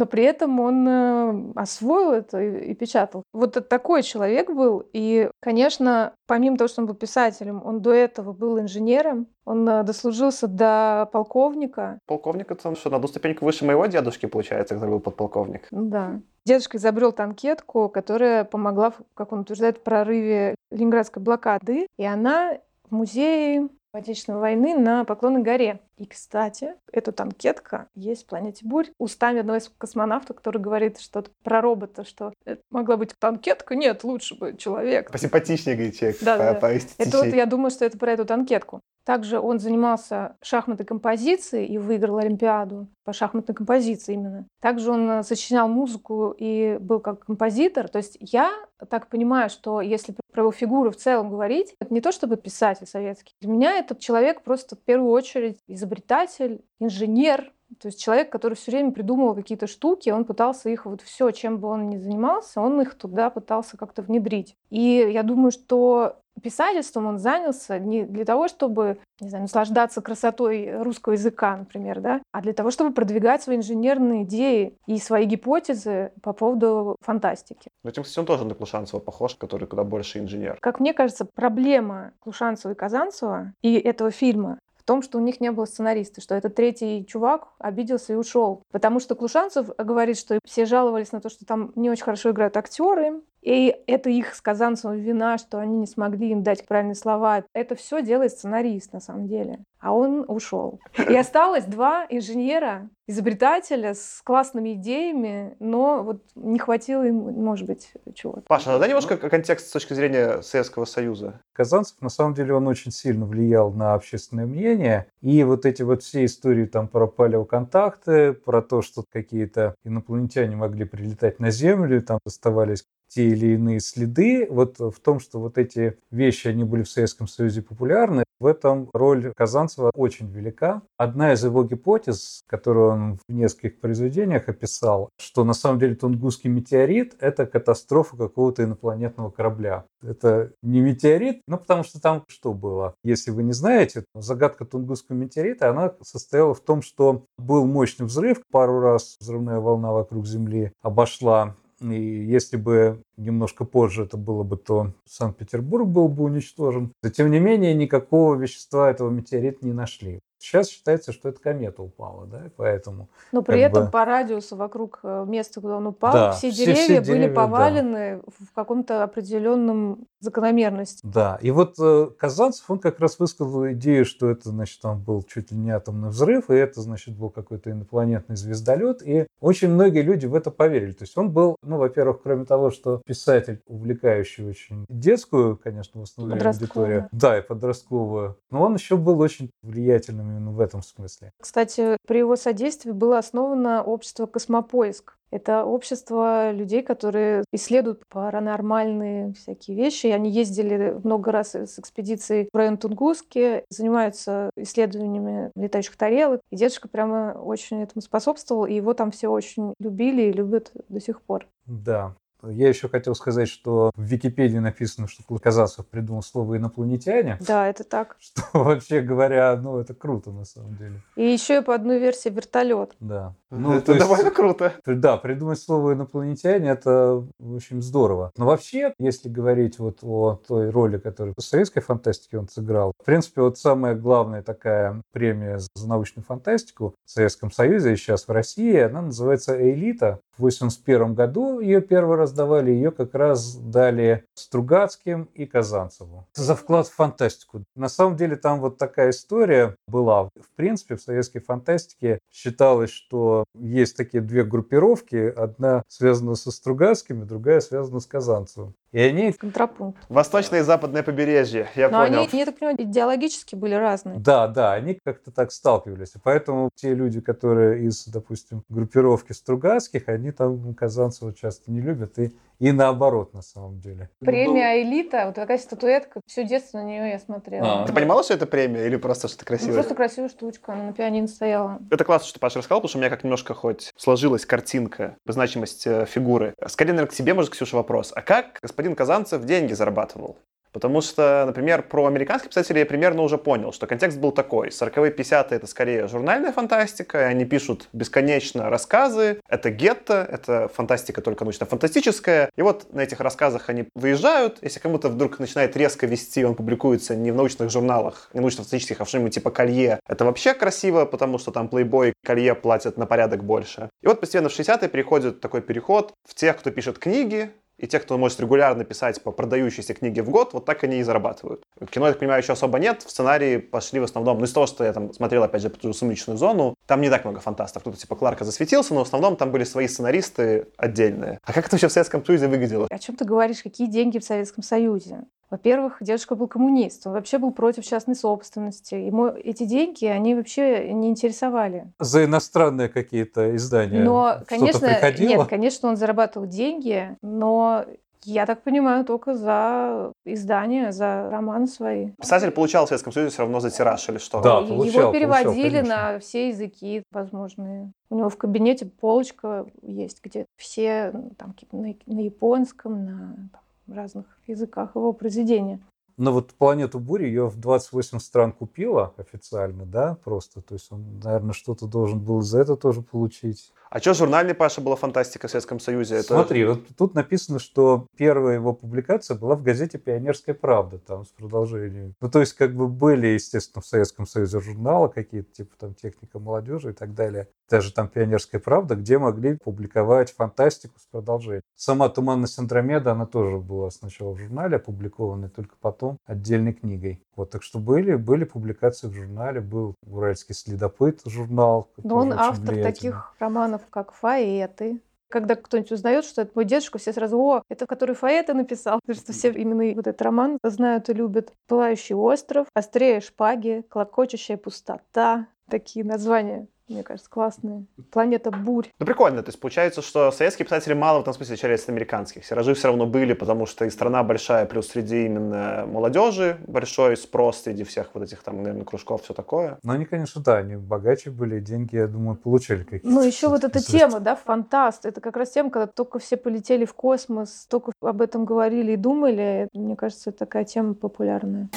но при этом он э, освоил это и, и печатал. Вот такой человек был. И, конечно, помимо того, что он был писателем, он до этого был инженером, он э, дослужился до полковника. Полковник это что, на одну ступеньку выше моего дедушки, получается, который был подполковник. Да. Дедушка изобрел танкетку, которая помогла, как он утверждает, в прорыве Ленинградской блокады. И она в музее Отечественной войны на Поклонной горе. И, кстати, эта танкетка есть в «Планете Бурь» устами одного из космонавтов, который говорит что-то про робота, что это могла быть танкетка. Нет, лучше бы человек. Посимпатичнее, говорит человек, да, по, да. по Это вот я думаю, что это про эту танкетку. Также он занимался шахматной композицией и выиграл Олимпиаду по шахматной композиции именно. Также он э, сочинял музыку и был как композитор. То есть я так понимаю, что если про его фигуру в целом говорить, это не то чтобы писатель советский. Для меня этот человек просто в первую очередь изобретатель, инженер, то есть человек, который все время придумывал какие-то штуки, он пытался их вот все, чем бы он ни занимался, он их туда пытался как-то внедрить. И я думаю, что писательством он занялся не для того, чтобы, не знаю, наслаждаться красотой русского языка, например, да, а для того, чтобы продвигать свои инженерные идеи и свои гипотезы по поводу фантастики. Но этим, кстати, он тоже на Клушанцева похож, который куда больше инженер. Как мне кажется, проблема Клушанцева и Казанцева и этого фильма том, что у них не было сценариста, что этот третий чувак обиделся и ушел. Потому что Клушанцев говорит, что все жаловались на то, что там не очень хорошо играют актеры, и это их с Казанцевым вина, что они не смогли им дать правильные слова. Это все делает сценарист на самом деле. А он ушел. И осталось два инженера, изобретателя с классными идеями, но вот не хватило им, может быть, чего-то. Паша, дай немножко контекст с точки зрения Советского Союза. Казанцев, на самом деле, он очень сильно влиял на общественное мнение. И вот эти вот все истории там про палеоконтакты, про то, что какие-то инопланетяне могли прилетать на Землю, там оставались те или иные следы. Вот в том, что вот эти вещи, они были в Советском Союзе популярны, в этом роль Казанцева очень велика. Одна из его гипотез, которую он в нескольких произведениях описал, что на самом деле Тунгусский метеорит – это катастрофа какого-то инопланетного корабля. Это не метеорит, ну потому что там что было? Если вы не знаете, загадка Тунгусского метеорита, она состояла в том, что был мощный взрыв, пару раз взрывная волна вокруг Земли обошла и если бы немножко позже это было бы, то Санкт-Петербург был бы уничтожен. Но, тем не менее, никакого вещества этого метеорита не нашли. Сейчас считается, что это комета упала, да, поэтому... Но при этом бы... по радиусу вокруг э, места, куда он упал, да, все, все деревья все были деревья, повалены да. в каком-то определенном закономерности. Да, и вот э, Казанцев, он как раз высказал идею, что это, значит, там был чуть ли не атомный взрыв, и это, значит, был какой-то инопланетный звездолет, и очень многие люди в это поверили. То есть он был, ну, во-первых, кроме того, что писатель, увлекающий очень детскую, конечно, в основном аудиторию, да, и подростковую, но он еще был очень влиятельным именно в этом смысле. Кстати, при его содействии было основано общество «Космопоиск». Это общество людей, которые исследуют паранормальные всякие вещи. Они ездили много раз с экспедицией в район Тунгуски, занимаются исследованиями летающих тарелок. И дедушка прямо очень этому способствовал, и его там все очень любили и любят до сих пор. Да, я еще хотел сказать, что в Википедии написано, что Казанцев придумал слово «инопланетяне». Да, это так. Что, вообще говоря, ну, это круто на самом деле. И еще и по одной версии вертолет. Да. Ну, это есть, довольно круто. Да, придумать слово «инопланетяне» — это, в общем, здорово. Но вообще, если говорить вот о той роли, которую в советской фантастике он сыграл, в принципе, вот самая главная такая премия за научную фантастику в Советском Союзе и сейчас в России, она называется «Элита». В 1981 году ее первый раз давали, ее как раз дали Стругацким и Казанцеву. За вклад в фантастику. На самом деле там вот такая история была. В принципе, в советской фантастике считалось, что есть такие две группировки. Одна связана со Стругацким, другая связана с Казанцевым. И они... Контрапункт. Восточное и западное побережье, я Но понял. они, я так понимаю, идеологически были разные. Да, да, они как-то так сталкивались. И поэтому те люди, которые из, допустим, группировки Стругацких, они там Казанцева часто не любят и и наоборот, на самом деле. Премия «Элита», вот такая статуэтка, все детство на нее я смотрела. А. Ты понимала, что это премия или просто что-то красивое? Ну, просто красивая штучка, она на пианино стояла. Это классно, что Паша рассказал, потому что у меня как немножко хоть сложилась картинка, значимость э, фигуры. Скорее, наверное, к тебе, может, Ксюша, вопрос. А как господин Казанцев деньги зарабатывал? Потому что, например, про американских писателей я примерно уже понял, что контекст был такой. 40-е, 50-е это скорее журнальная фантастика, они пишут бесконечно рассказы. Это гетто, это фантастика только научно-фантастическая. И вот на этих рассказах они выезжают. Если кому-то вдруг начинает резко вести, он публикуется не в научных журналах, не научно-фантастических, а в что-нибудь типа Колье. Это вообще красиво, потому что там Playboy Колье платят на порядок больше. И вот постепенно в 60-е приходит такой переход в тех, кто пишет книги, и те, кто может регулярно писать по продающейся книге в год, вот так они и зарабатывают. Кино, я так понимаю, еще особо нет. В сценарии пошли в основном, ну из того, что я там смотрел, опять же, про «Сумеречную зону», там не так много фантастов. Кто-то типа Кларка засветился, но в основном там были свои сценаристы отдельные. А как это вообще в Советском Союзе выглядело? О чем ты говоришь? Какие деньги в Советском Союзе? Во-первых, дедушка был коммунист, он вообще был против частной собственности. Ему эти деньги, они вообще не интересовали. За иностранные какие-то издания Но, конечно, приходило? нет, конечно, он зарабатывал деньги, но я так понимаю, только за издание, за роман свои. Писатель получал в Советском Союзе все равно за тираж или что? Да, получал, Его переводили получал, на все языки возможные. У него в кабинете полочка есть, где все там, на, на японском, на там, разных языках его произведения. Но вот «Планету бури» ее в 28 стран купила официально, да, просто. То есть он, наверное, что-то должен был за это тоже получить. А что журнальный Паша была фантастика в Советском Союзе? Это... Смотри, вот тут написано, что первая его публикация была в газете «Пионерская правда», там с продолжением. Ну, то есть, как бы были, естественно, в Советском Союзе журналы какие-то, типа там «Техника молодежи» и так далее. Даже там «Пионерская правда», где могли публиковать фантастику с продолжением. Сама «Туманность Андромеда», она тоже была сначала в журнале опубликована, только потом отдельной книгой. Вот, так что были, были публикации в журнале, был «Уральский следопыт» журнал. Но он автор таких романов романов, как «Фаэты». Когда кто-нибудь узнает, что это мой дедушка, все сразу, о, это который Фаэта написал. Потому что все именно вот этот роман знают и любят. «Пылающий остров», «Острее шпаги», «Клокочущая пустота». Такие названия мне кажется, классные. «Планета бурь». Ну, прикольно. То есть получается, что советские писатели мало в этом смысле отличались от американских. Тиражи все равно были, потому что и страна большая, плюс среди именно молодежи большой спрос среди всех вот этих там, наверное, кружков, все такое. Ну, они, конечно, да, они богаче были, деньги, я думаю, получили какие-то. Ну, еще вот эта тема, да, фантаст. Это как раз тема, когда только все полетели в космос, только об этом говорили и думали. Мне кажется, это такая тема популярная.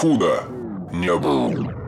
Худо не было.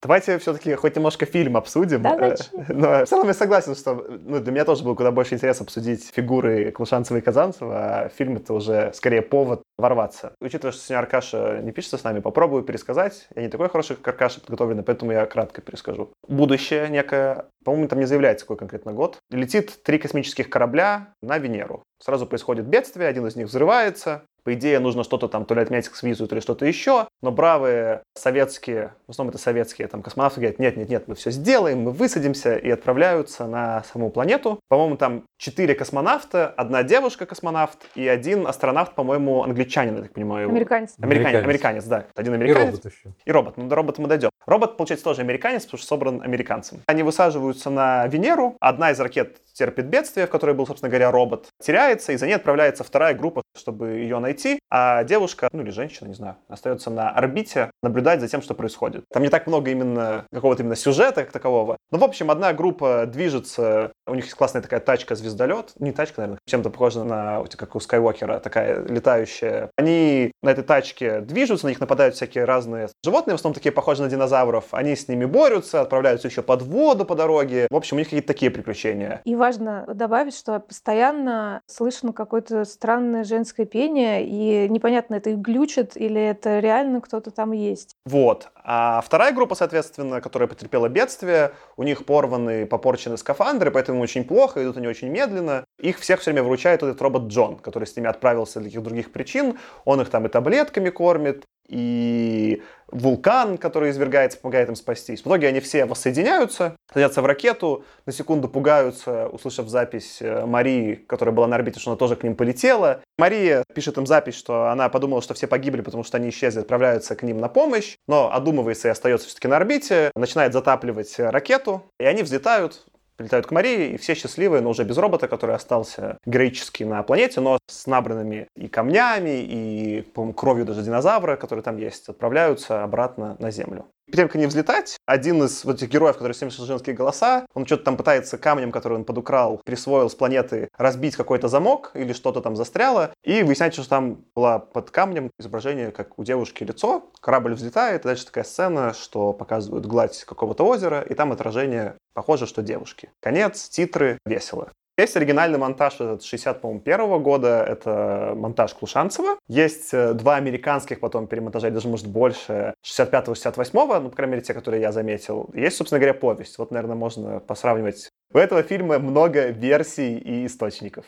Давайте все-таки хоть немножко фильм обсудим. Да, Э. Но в целом я согласен, что ну, для меня тоже было куда больше интерес обсудить фигуры Клушанцева и Казанцева, а фильм это уже скорее повод ворваться. Учитывая, что сегодня Аркаша не пишется с нами, попробую пересказать. Я не такой хороший, как Аркаша подготовленный, поэтому я кратко перескажу. Будущее некое, по-моему, там не заявляется какой конкретно год. Летит три космических корабля на Венеру. Сразу происходит бедствие, один из них взрывается, по идее, нужно что-то там, то ли отменять экспедицию, то ли что-то еще. Но бравые советские, в основном это советские там космонавты говорят, нет, нет, нет, мы все сделаем, мы высадимся и отправляются на саму планету. По-моему, там четыре космонавта, одна девушка-космонавт и один астронавт, по-моему, англичанин, я так понимаю. его. Американец. Американец, Американец. да. Один И американец. робот еще. И робот. Ну, до робота мы дойдем. Робот, получается, тоже американец, потому что собран американцем. Они высаживаются на Венеру. Одна из ракет терпит бедствие, в которой был, собственно говоря, робот. Теряется, и за ней отправляется вторая группа, чтобы ее найти. А девушка, ну или женщина, не знаю, остается на орбите, наблюдать за тем, что происходит. Там не так много именно какого-то именно сюжета как такового. Но, в общем, одна группа движется, у них есть классная такая тачка-звездолет. Не тачка, наверное, чем-то похожа на, как у Скайуокера, такая летающая. Они на этой тачке движутся, на них нападают всякие разные животные, в основном такие похожие на динозавров. Они с ними борются, отправляются еще под воду по дороге. В общем, у них какие-то такие приключения. И важно добавить, что постоянно слышно какое-то странное женское пение, и непонятно, это их глючит или это реально кто-то там есть. Вот. А вторая группа, соответственно, которая потерпела бедствие, у них порваны, попорчены скафандры, поэтому очень плохо, идут они очень медленно. Их всех все время выручает этот робот Джон, который с ними отправился для каких-то других причин. Он их там и таблетками кормит, и вулкан, который извергается, помогает им спастись. В итоге они все воссоединяются, садятся в ракету, на секунду пугаются, услышав запись э, Марии, которая была на орбите, что она тоже к ним полетела. Мария пишет им запись, что она подумала, что все погибли, потому что они исчезли, отправляются к ним на помощь, но одумывается и остается все-таки на орбите, начинает затапливать э, ракету, и они взлетают, прилетают к Марии, и все счастливые, но уже без робота, который остался героически на планете, но с набранными и камнями, и, кровью даже динозавра, который там есть, отправляются обратно на Землю. Как они взлетать, один из вот этих героев, который слышал женские голоса, он что-то там пытается камнем, который он подукрал, присвоил с планеты, разбить какой-то замок или что-то там застряло, и выясняется, что там было под камнем изображение, как у девушки лицо, корабль взлетает, и дальше такая сцена, что показывают гладь какого-то озера, и там отражение похоже, что девушки. Конец, титры, весело. Есть оригинальный монтаж этот 61 года, это монтаж Клушанцева. Есть э, два американских потом перемонтажа, даже, может, больше, 65-68, ну, по крайней мере, те, которые я заметил. Есть, собственно говоря, повесть. Вот, наверное, можно посравнивать. У этого фильма много версий и источников.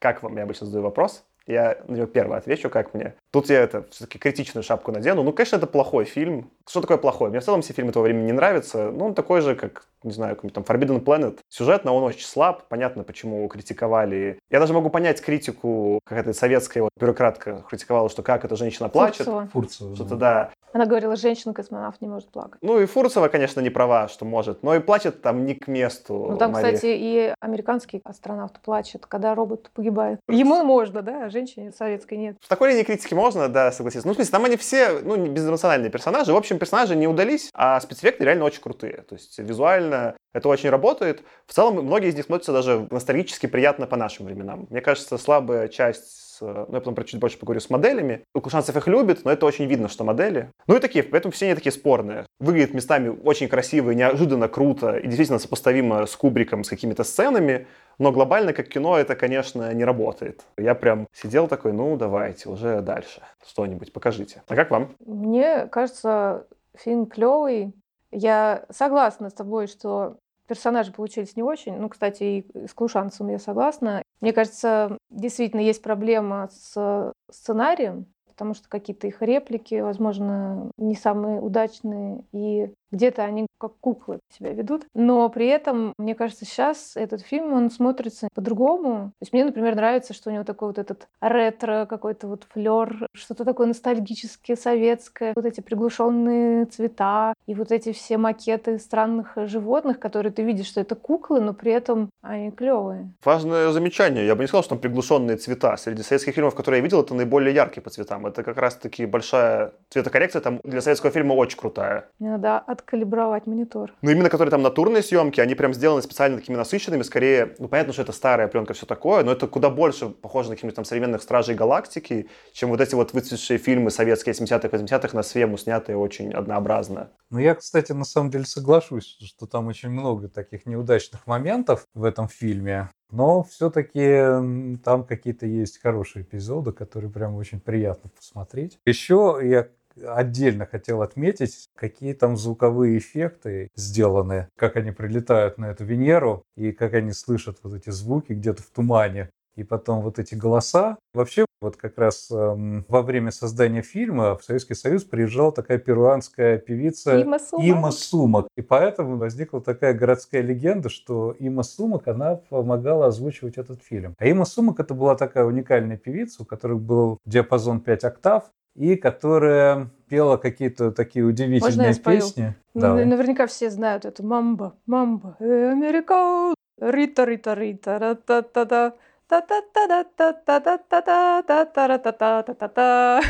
Как вам? Я обычно задаю вопрос. Я на него первый отвечу, как мне. Тут я это все-таки критичную шапку надену. Ну, конечно, это плохой фильм. Что такое плохой? Мне в целом все фильмы того времени не нравятся. Ну, он такой же, как, не знаю, какой-нибудь там Forbidden Planet. Сюжетно он очень слаб. Понятно, почему его критиковали. Я даже могу понять критику, какая-то советская вот бюрократка критиковала, что как эта женщина плачет. Фурцева. Фурцева. Что-то да. Она говорила, женщина-космонавт не может плакать. Ну и Фурцева, конечно, не права, что может, но и плачет там не к месту. Ну там, Мария. кстати, и американский астронавт плачет, когда робот погибает. Ему можно, да, а женщине советской нет. В такой линии критики можно, да, согласиться. Ну, в смысле, там они все, ну, безэмоциональные персонажи. В общем, персонажи не удались, а спецэффекты реально очень крутые. То есть визуально это очень работает. В целом, многие из них смотрятся даже ностальгически приятно по нашим временам. Мне кажется, слабая часть ну, я потом про чуть больше поговорю, с моделями. Лукашанцев их любит, но это очень видно, что модели. Ну и такие, поэтому все они такие спорные. Выглядит местами очень красиво, и неожиданно круто, и действительно сопоставимо с Кубриком, с какими-то сценами. Но глобально, как кино, это, конечно, не работает. Я прям сидел такой, ну, давайте, уже дальше. Что-нибудь покажите. А как вам? Мне кажется, фильм клевый. Я согласна с тобой, что персонажи получились не очень. Ну, кстати, и с Клушанцем я согласна. Мне кажется, действительно есть проблема с сценарием, потому что какие-то их реплики, возможно, не самые удачные. И Где-то они как куклы себя ведут. Но при этом, мне кажется, сейчас этот фильм, он смотрится по-другому. То есть мне, например, нравится, что у него такой вот этот ретро, какой-то вот флер, что-то такое ностальгическое, советское, вот эти приглушенные цвета и вот эти все макеты странных животных, которые ты видишь, что это куклы, но при этом они клевые. Важное замечание. Я бы не сказал, что там приглушенные цвета. Среди советских фильмов, которые я видел, это наиболее яркие по цветам. Это как раз-таки большая цветокоррекция там для советского фильма очень крутая. Мне надо откалибровать монитор. Ну, именно которые там натурные съемки, они прям сделаны специально такими насыщенными, скорее, ну, понятно, что это старая пленка, все такое, но это куда больше похоже на каких-нибудь там современных Стражей Галактики, чем вот эти вот выцветшие фильмы советские 70-х, 80-х на Свему, снятые очень однообразно. Ну, я, кстати, на самом деле соглашусь, что там очень много таких неудачных моментов в этом фильме. Но все-таки там какие-то есть хорошие эпизоды, которые прям очень приятно посмотреть. Еще я отдельно хотел отметить, какие там звуковые эффекты сделаны, как они прилетают на эту Венеру и как они слышат вот эти звуки где-то в тумане. И потом вот эти голоса. Вообще, вот как раз эм, во время создания фильма в Советский Союз приезжала такая перуанская певица Има Сумак. Има Сумак. И поэтому возникла такая городская легенда, что Има Сумак, она помогала озвучивать этот фильм. А Има Сумак это была такая уникальная певица, у которой был диапазон 5 октав, и которая пела какие-то такие Можно удивительные я спою? песни. Ну, Давай. Наверняка все знают эту мамба, мамба, Америка, Рита, Рита, Рита, ра-та-та-та, та-та-та-та-та-та-та-та-та-та-та-та-та.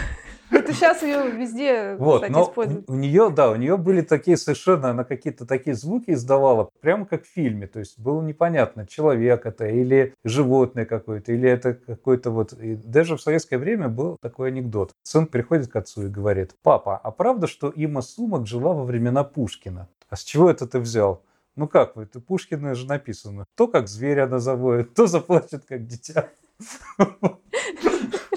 Это сейчас ее везде, Вот, кстати, но используют. у нее, да, у нее были такие совершенно, она какие-то такие звуки издавала, прямо как в фильме. То есть было непонятно, человек это или животное какое-то, или это какой-то вот... и даже в советское время был такой анекдот. Сын приходит к отцу и говорит, папа, а правда, что Има Сумак жила во времена Пушкина? А с чего это ты взял? Ну как вы, это Пушкина же написано. То как зверя она завоет, то заплачет как дитя.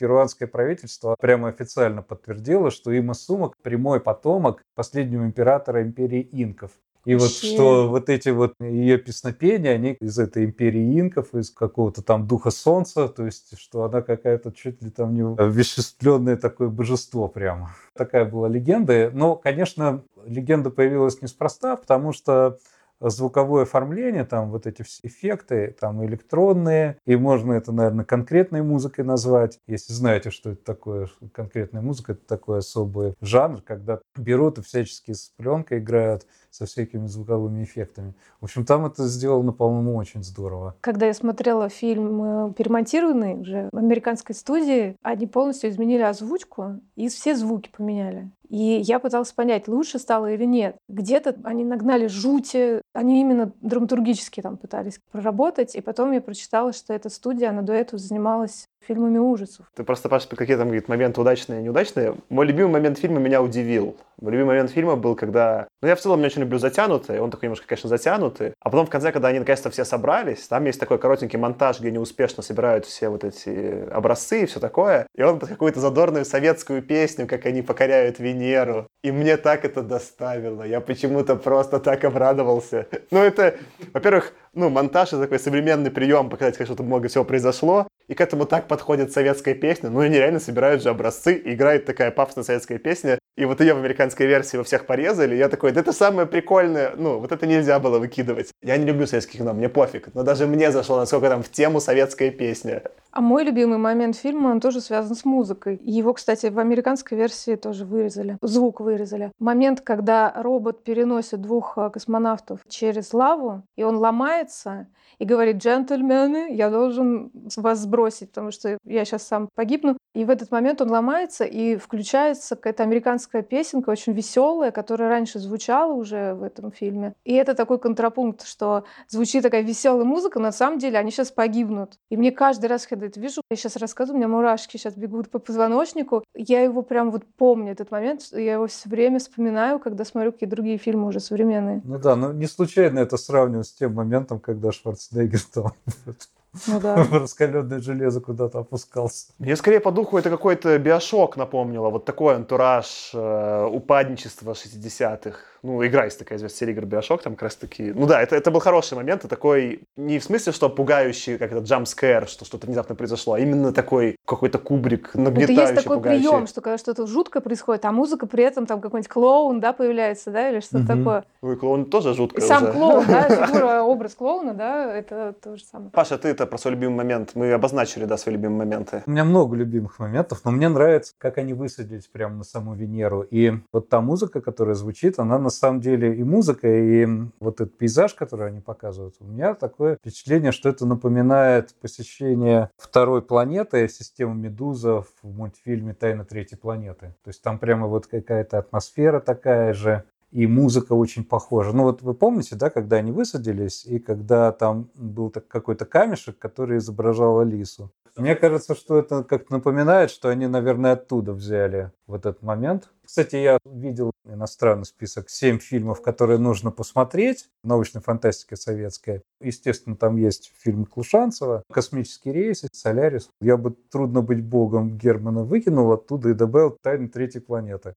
Перуанское правительство прямо официально подтвердило, что Има Сумак прямой потомок последнего императора империи инков. И вот Вообще. что вот эти вот ее песнопения, они из этой империи инков, из какого-то там духа солнца, то есть что она какая-то чуть ли там не овеществленное такое божество прямо. Такая была легенда. Но, конечно, легенда появилась неспроста, потому что звуковое оформление, там вот эти все эффекты, там электронные, и можно это, наверное, конкретной музыкой назвать. Если знаете, что это такое, конкретная музыка, это такой особый жанр, когда берут и всячески с пленкой играют со всякими звуковыми эффектами. В общем, там это сделано, по-моему, очень здорово. Когда я смотрела фильм э, перемонтированный уже в американской студии, они полностью изменили озвучку и все звуки поменяли. И я пыталась понять, лучше стало или нет. Где-то они нагнали жути, они именно драматургически там пытались проработать. И потом я прочитала, что эта студия, она до этого занималась фильмами ужасов. Ты просто спрашиваешь, какие там говорит, моменты удачные и неудачные. Мой любимый момент фильма меня удивил. Мой любимый момент фильма был, когда... Ну, я в целом не очень люблю затянутый, он такой немножко, конечно, затянутый. А потом в конце, когда они наконец-то все собрались, там есть такой коротенький монтаж, где они успешно собирают все вот эти образцы и все такое. И он под какую-то задорную советскую песню, как они покоряют Венеру. И мне так это доставило. Я почему-то просто так обрадовался. Ну, это, во-первых, ну, монтаж это такой современный прием, показать, как что-то много всего произошло. И к этому так подходит советская песня. Ну, они реально собирают же образцы, и играет такая пафосная советская песня. И вот ее в американской версии во всех порезали. Я такой, да это самое прикольное. Ну, вот это нельзя было выкидывать. Я не люблю советское кино, мне пофиг. Но даже мне зашло, насколько там в тему советская песня. А мой любимый момент фильма, он тоже связан с музыкой. Его, кстати, в американской версии тоже вырезали. Звук вырезали. Момент, когда робот переносит двух э, космонавтов через лаву, и он ломается, и говорит, джентльмены, я должен вас сбросить, потому что я сейчас сам погибну. И в этот момент он ломается, и включается какая-то американская песенка, очень веселая, которая раньше звучала уже в этом фильме. И это такой контрапункт, что звучит такая веселая музыка, но на самом деле они сейчас погибнут. И мне каждый раз, когда это вижу, я сейчас рассказываю, у меня мурашки сейчас бегут по позвоночнику. Я его прям вот помню, этот момент, я его все время вспоминаю, когда смотрю какие другие фильмы уже современные. Ну да, но не случайно это сравниваю с тем моментом, когда Шварценеггер там Ну да. раскаленное железо куда-то опускался. Мне скорее по духу это какой-то биошок напомнило. Вот такой антураж э, упадничества 60-х. Ну, игра есть такая известная серия игр Биошок, там как раз таки... Ну да, это, это был хороший момент, и такой... Не в смысле, что пугающий, как это, джампскэр, что что-то внезапно произошло, а именно такой какой-то кубрик, нагнетающий, Это есть такой пугающий. прием, что когда что-то жуткое происходит, а музыка при этом там какой-нибудь клоун, да, появляется, да, или что-то Мгм. такое. Ну и клоун тоже И жутко сам уже. клоун, да, фигура, образ клоуна, да, это то же самое. Паша, ты это про свой любимый момент. Мы обозначили, да, свои любимые моменты. У меня много любимых моментов, но мне нравится, как они высадились прямо на саму Венеру. И вот та музыка, которая звучит, она на самом деле и музыка, и вот этот пейзаж, который они показывают, у меня такое впечатление, что это напоминает посещение второй планеты, системы Медуза в мультфильме «Тайна третьей планеты». То есть там прямо вот какая-то атмосфера такая же, и музыка очень похожа. Ну вот вы помните, да, когда они высадились, и когда там был какой-то камешек, который изображал Алису. Мне кажется, что это как-то напоминает, что они, наверное, оттуда взяли вот этот момент. Кстати, я видел иностранный список 7 фильмов, которые нужно посмотреть. Научная фантастика советская. Естественно, там есть фильм Клушанцева, «Космический рейс», «Солярис». Я бы «Трудно быть богом» Германа выкинул оттуда и добавил «Тайны третьей планеты».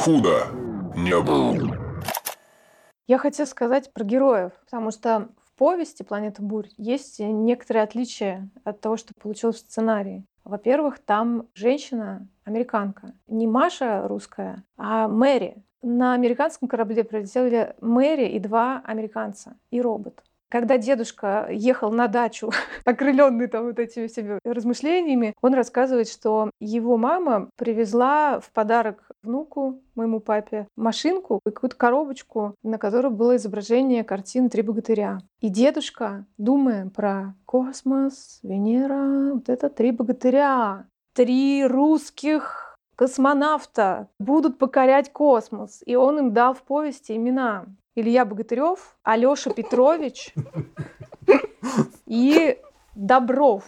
Худо не был. Я хотела сказать про героев, потому что повести «Планета бурь» есть некоторые отличия от того, что получилось в сценарии. Во-первых, там женщина американка. Не Маша русская, а Мэри. На американском корабле прилетели Мэри и два американца, и робот. Когда дедушка ехал на дачу, окрыленный там вот этими всеми размышлениями, он рассказывает, что его мама привезла в подарок внуку, моему папе, машинку, и какую-то коробочку, на которой было изображение картины «Три богатыря». И дедушка, думая про космос, Венера, вот это «Три богатыря», три русских космонавта будут покорять космос. И он им дал в повести имена. Илья Богатырев, Алёша Петрович и Добров.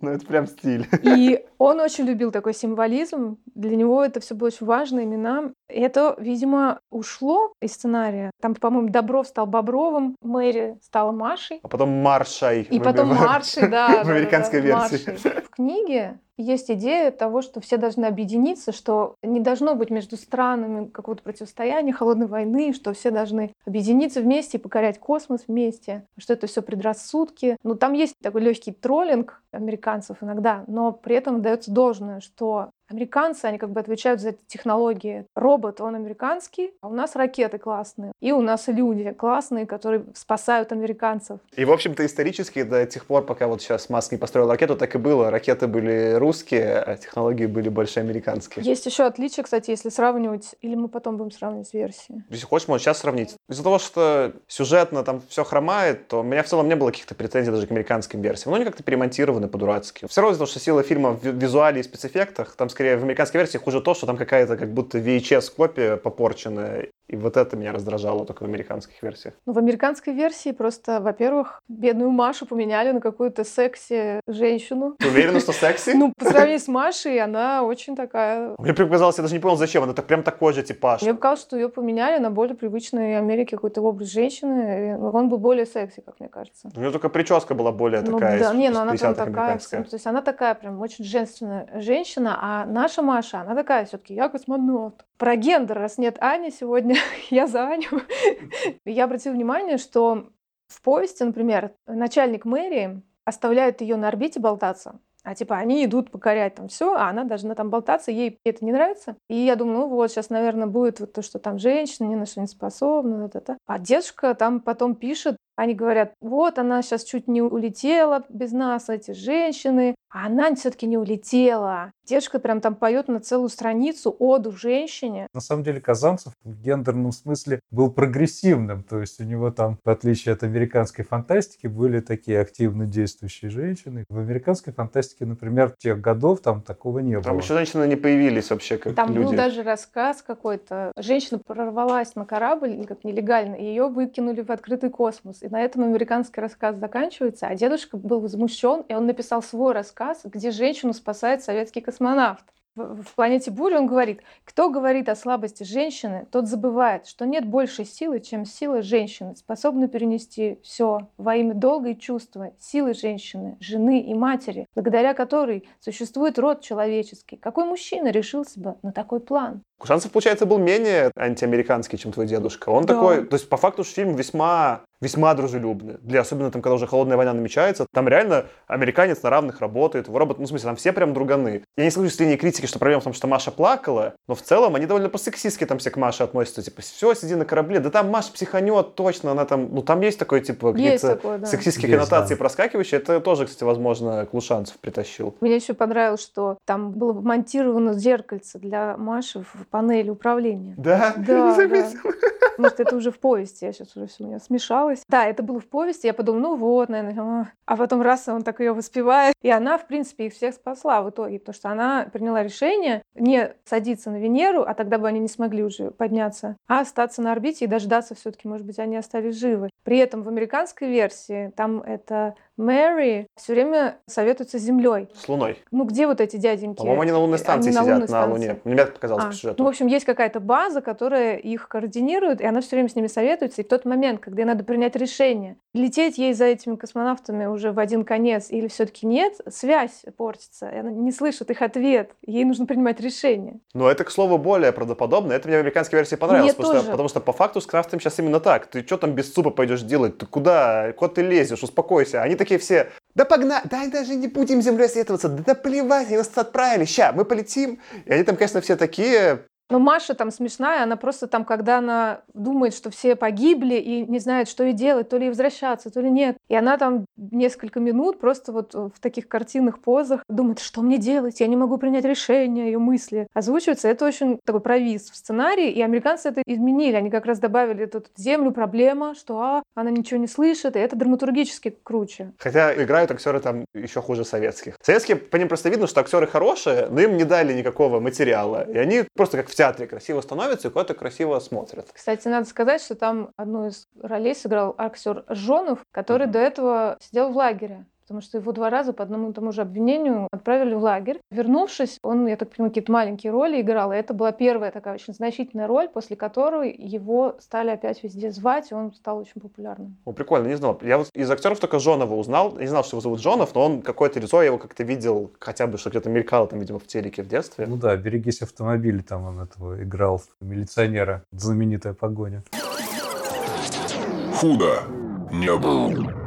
Ну, это прям стиль. И он очень любил такой символизм. Для него это все было очень важно, имена. Это, видимо, ушло из сценария. Там, по-моему, Добров стал Бобровым, Мэри стала Машей. А потом Маршай. И потом Маршей, да. В американской версии. Маршей. В книге есть идея того, что все должны объединиться, что не должно быть между странами какого-то противостояния, холодной войны, что все должны объединиться вместе и покорять космос вместе, что это все предрассудки. Ну, там есть такой легкий троллинг американцев иногда, но при этом дается должное, что Американцы, они как бы отвечают за эти технологии. Робот, он американский, а у нас ракеты классные. И у нас люди классные, которые спасают американцев. И, в общем-то, исторически до тех пор, пока вот сейчас Маск не построил ракету, так и было. Ракеты были русские, а технологии были больше американские. Есть еще отличие, кстати, если сравнивать, или мы потом будем сравнивать версии. Если хочешь, можно сейчас сравнить. Из-за того, что сюжетно там все хромает, то у меня в целом не было каких-то претензий даже к американским версиям. Но они как-то перемонтированы по-дурацки. Все равно из-за того, что сила фильма в ви- визуале и спецэффектах, там скорее в американской версии хуже то, что там какая-то как будто VHS-копия попорченная. И вот это меня раздражало только в американских версиях. Но в американской версии просто, во-первых, бедную Машу поменяли на какую-то секси-женщину. Ты уверена, что секси? Ну, по сравнению с Машей, она очень такая... Мне показалось, я даже не понял, зачем. Она так прям такой же типаж. Мне показалось, что ее поменяли на более привычный Америке какой-то образ женщины. и Он был более секси, как мне кажется. У нее только прическа была более Ну такая, да, не, из ну она 50-х такая, ну, то есть она такая прям очень женственная женщина, а наша Маша, она такая все-таки, я космонавт. Про гендер, раз нет Ани сегодня, я за Аню. Я обратила внимание, что в повести, например, начальник мэрии оставляет ее на орбите болтаться, а типа они идут покорять там все, а она должна там болтаться, ей это не нравится. И я думаю, ну вот сейчас, наверное, будет вот то, что там женщина ни на что не способна. Вот это. А дедушка там потом пишет, они говорят, вот она сейчас чуть не улетела без нас, эти женщины, а она все-таки не улетела. Дедушка прям там поет на целую страницу оду женщине. На самом деле Казанцев в гендерном смысле был прогрессивным, то есть у него там, в отличие от американской фантастики, были такие активно действующие женщины. В американской фантастике, например, тех годов там такого не Там было. еще женщины не появились вообще как Там люди. был даже рассказ какой-то. Женщина прорвалась на корабль как нелегально, и ее выкинули в открытый космос. И на этом американский рассказ заканчивается. А дедушка был возмущен, и он написал свой рассказ, где женщину спасает советский космонавт. в, «Планете бури» он говорит, кто говорит о слабости женщины, тот забывает, что нет большей силы, чем сила женщины, способна перенести все во имя долга и чувства, силы женщины, жены и матери, благодаря которой существует род человеческий. Какой мужчина решился бы на такой план? Кушанцев, получается, был менее антиамериканский, чем твой дедушка. Он Да. такой, то есть по факту фильм весьма весьма дружелюбный. Для, особенно там, когда уже холодная война намечается, там реально американец на равных работает, его робот, ну, в смысле, там все прям друганы. Я не слышу с линии критики, что проблема в том, что Маша плакала, но в целом они довольно по-сексистски там все к Маше относятся, типа, все, сиди на корабле, да там Маша психанет, точно, она там, ну, там есть такое, типа, какие-то да. сексистские Есть, коннотации да. проскакивающие, это тоже, кстати, возможно, Клушанцев притащил. Мне еще понравилось, что там было монтировано зеркальце для Маши в панели управления. Да? Да, да. Может, это уже в повести, я сейчас уже все у меня смешалось. Да, это было в повести, я подумала, ну вот, наверное, а. а потом раз он так ее воспевает. И она, в принципе, их всех спасла в итоге, потому что она приняла решение не садиться на Венеру, а тогда бы они не смогли уже подняться, а остаться на орбите и дождаться все-таки, может быть, они остались живы. При этом в американской версии там это Мэри все время советуется с Землей. С Луной. Ну где вот эти дяденьки? По-моему, они на лунной станции Они на сидят, лунной на станции. Луне. Мне так показалось А, по сюжету. Ну, в общем, есть какая-то база, которая их координирует, и она все время с ними советуется. И в тот момент, когда ей надо принять решение, лететь ей за этими космонавтами уже в один конец или все-таки нет, связь портится, и она не слышит их ответ. Ей нужно принимать решение. Но это, к слову, более правдоподобно. Это мне в американской версии понравилось. Мне потому, что, тоже. потому что по факту с Крафтом сейчас именно так. Ты что там без супа пойдешь делать? Ты куда? Куда ты лезешь? Успокойся. Они такие все, да погнали, да даже не будем землей световаться, да, да плевать, они нас отправили, ща, мы полетим. И они там, конечно, все такие, Но Маша там смешная, она просто там, когда она думает, что все погибли и не знает, что ей делать, то ли возвращаться, то ли нет. И она там несколько минут просто вот в таких картинных позах думает, что мне делать, я не могу принять решение, ее мысли озвучиваются. Это очень такой провис в сценарии, и американцы это изменили. Они как раз добавили тут землю, проблема, что а, она ничего не слышит, и это драматургически круче. хотя играют актеры там еще хуже советских. Советские, по ним просто видно, что актеры хорошие, но им не дали никакого материала. И они просто как в театре красиво становятся и куда-то красиво смотрят. Кстати, надо сказать, что там одну из ролей сыграл актер Жонов, который до этого сидел в лагере. Потому что его два раза по одному и тому же обвинению отправили в лагерь. Вернувшись, он, я так понимаю, какие-то маленькие роли играл. И это была первая такая очень значительная роль, после которой его стали опять везде звать, и он стал очень популярным. Ну, прикольно, не знал. Я вот из актеров только Жонова узнал. Я не знал, что его зовут Жонов, но он какое-то лицо, я его как-то видел, хотя бы, что где-то мелькало там, видимо, в телеке в детстве. Ну да, «Берегись автомобиля», там он этого играл, милиционера, знаменитая погоня. Худо не был.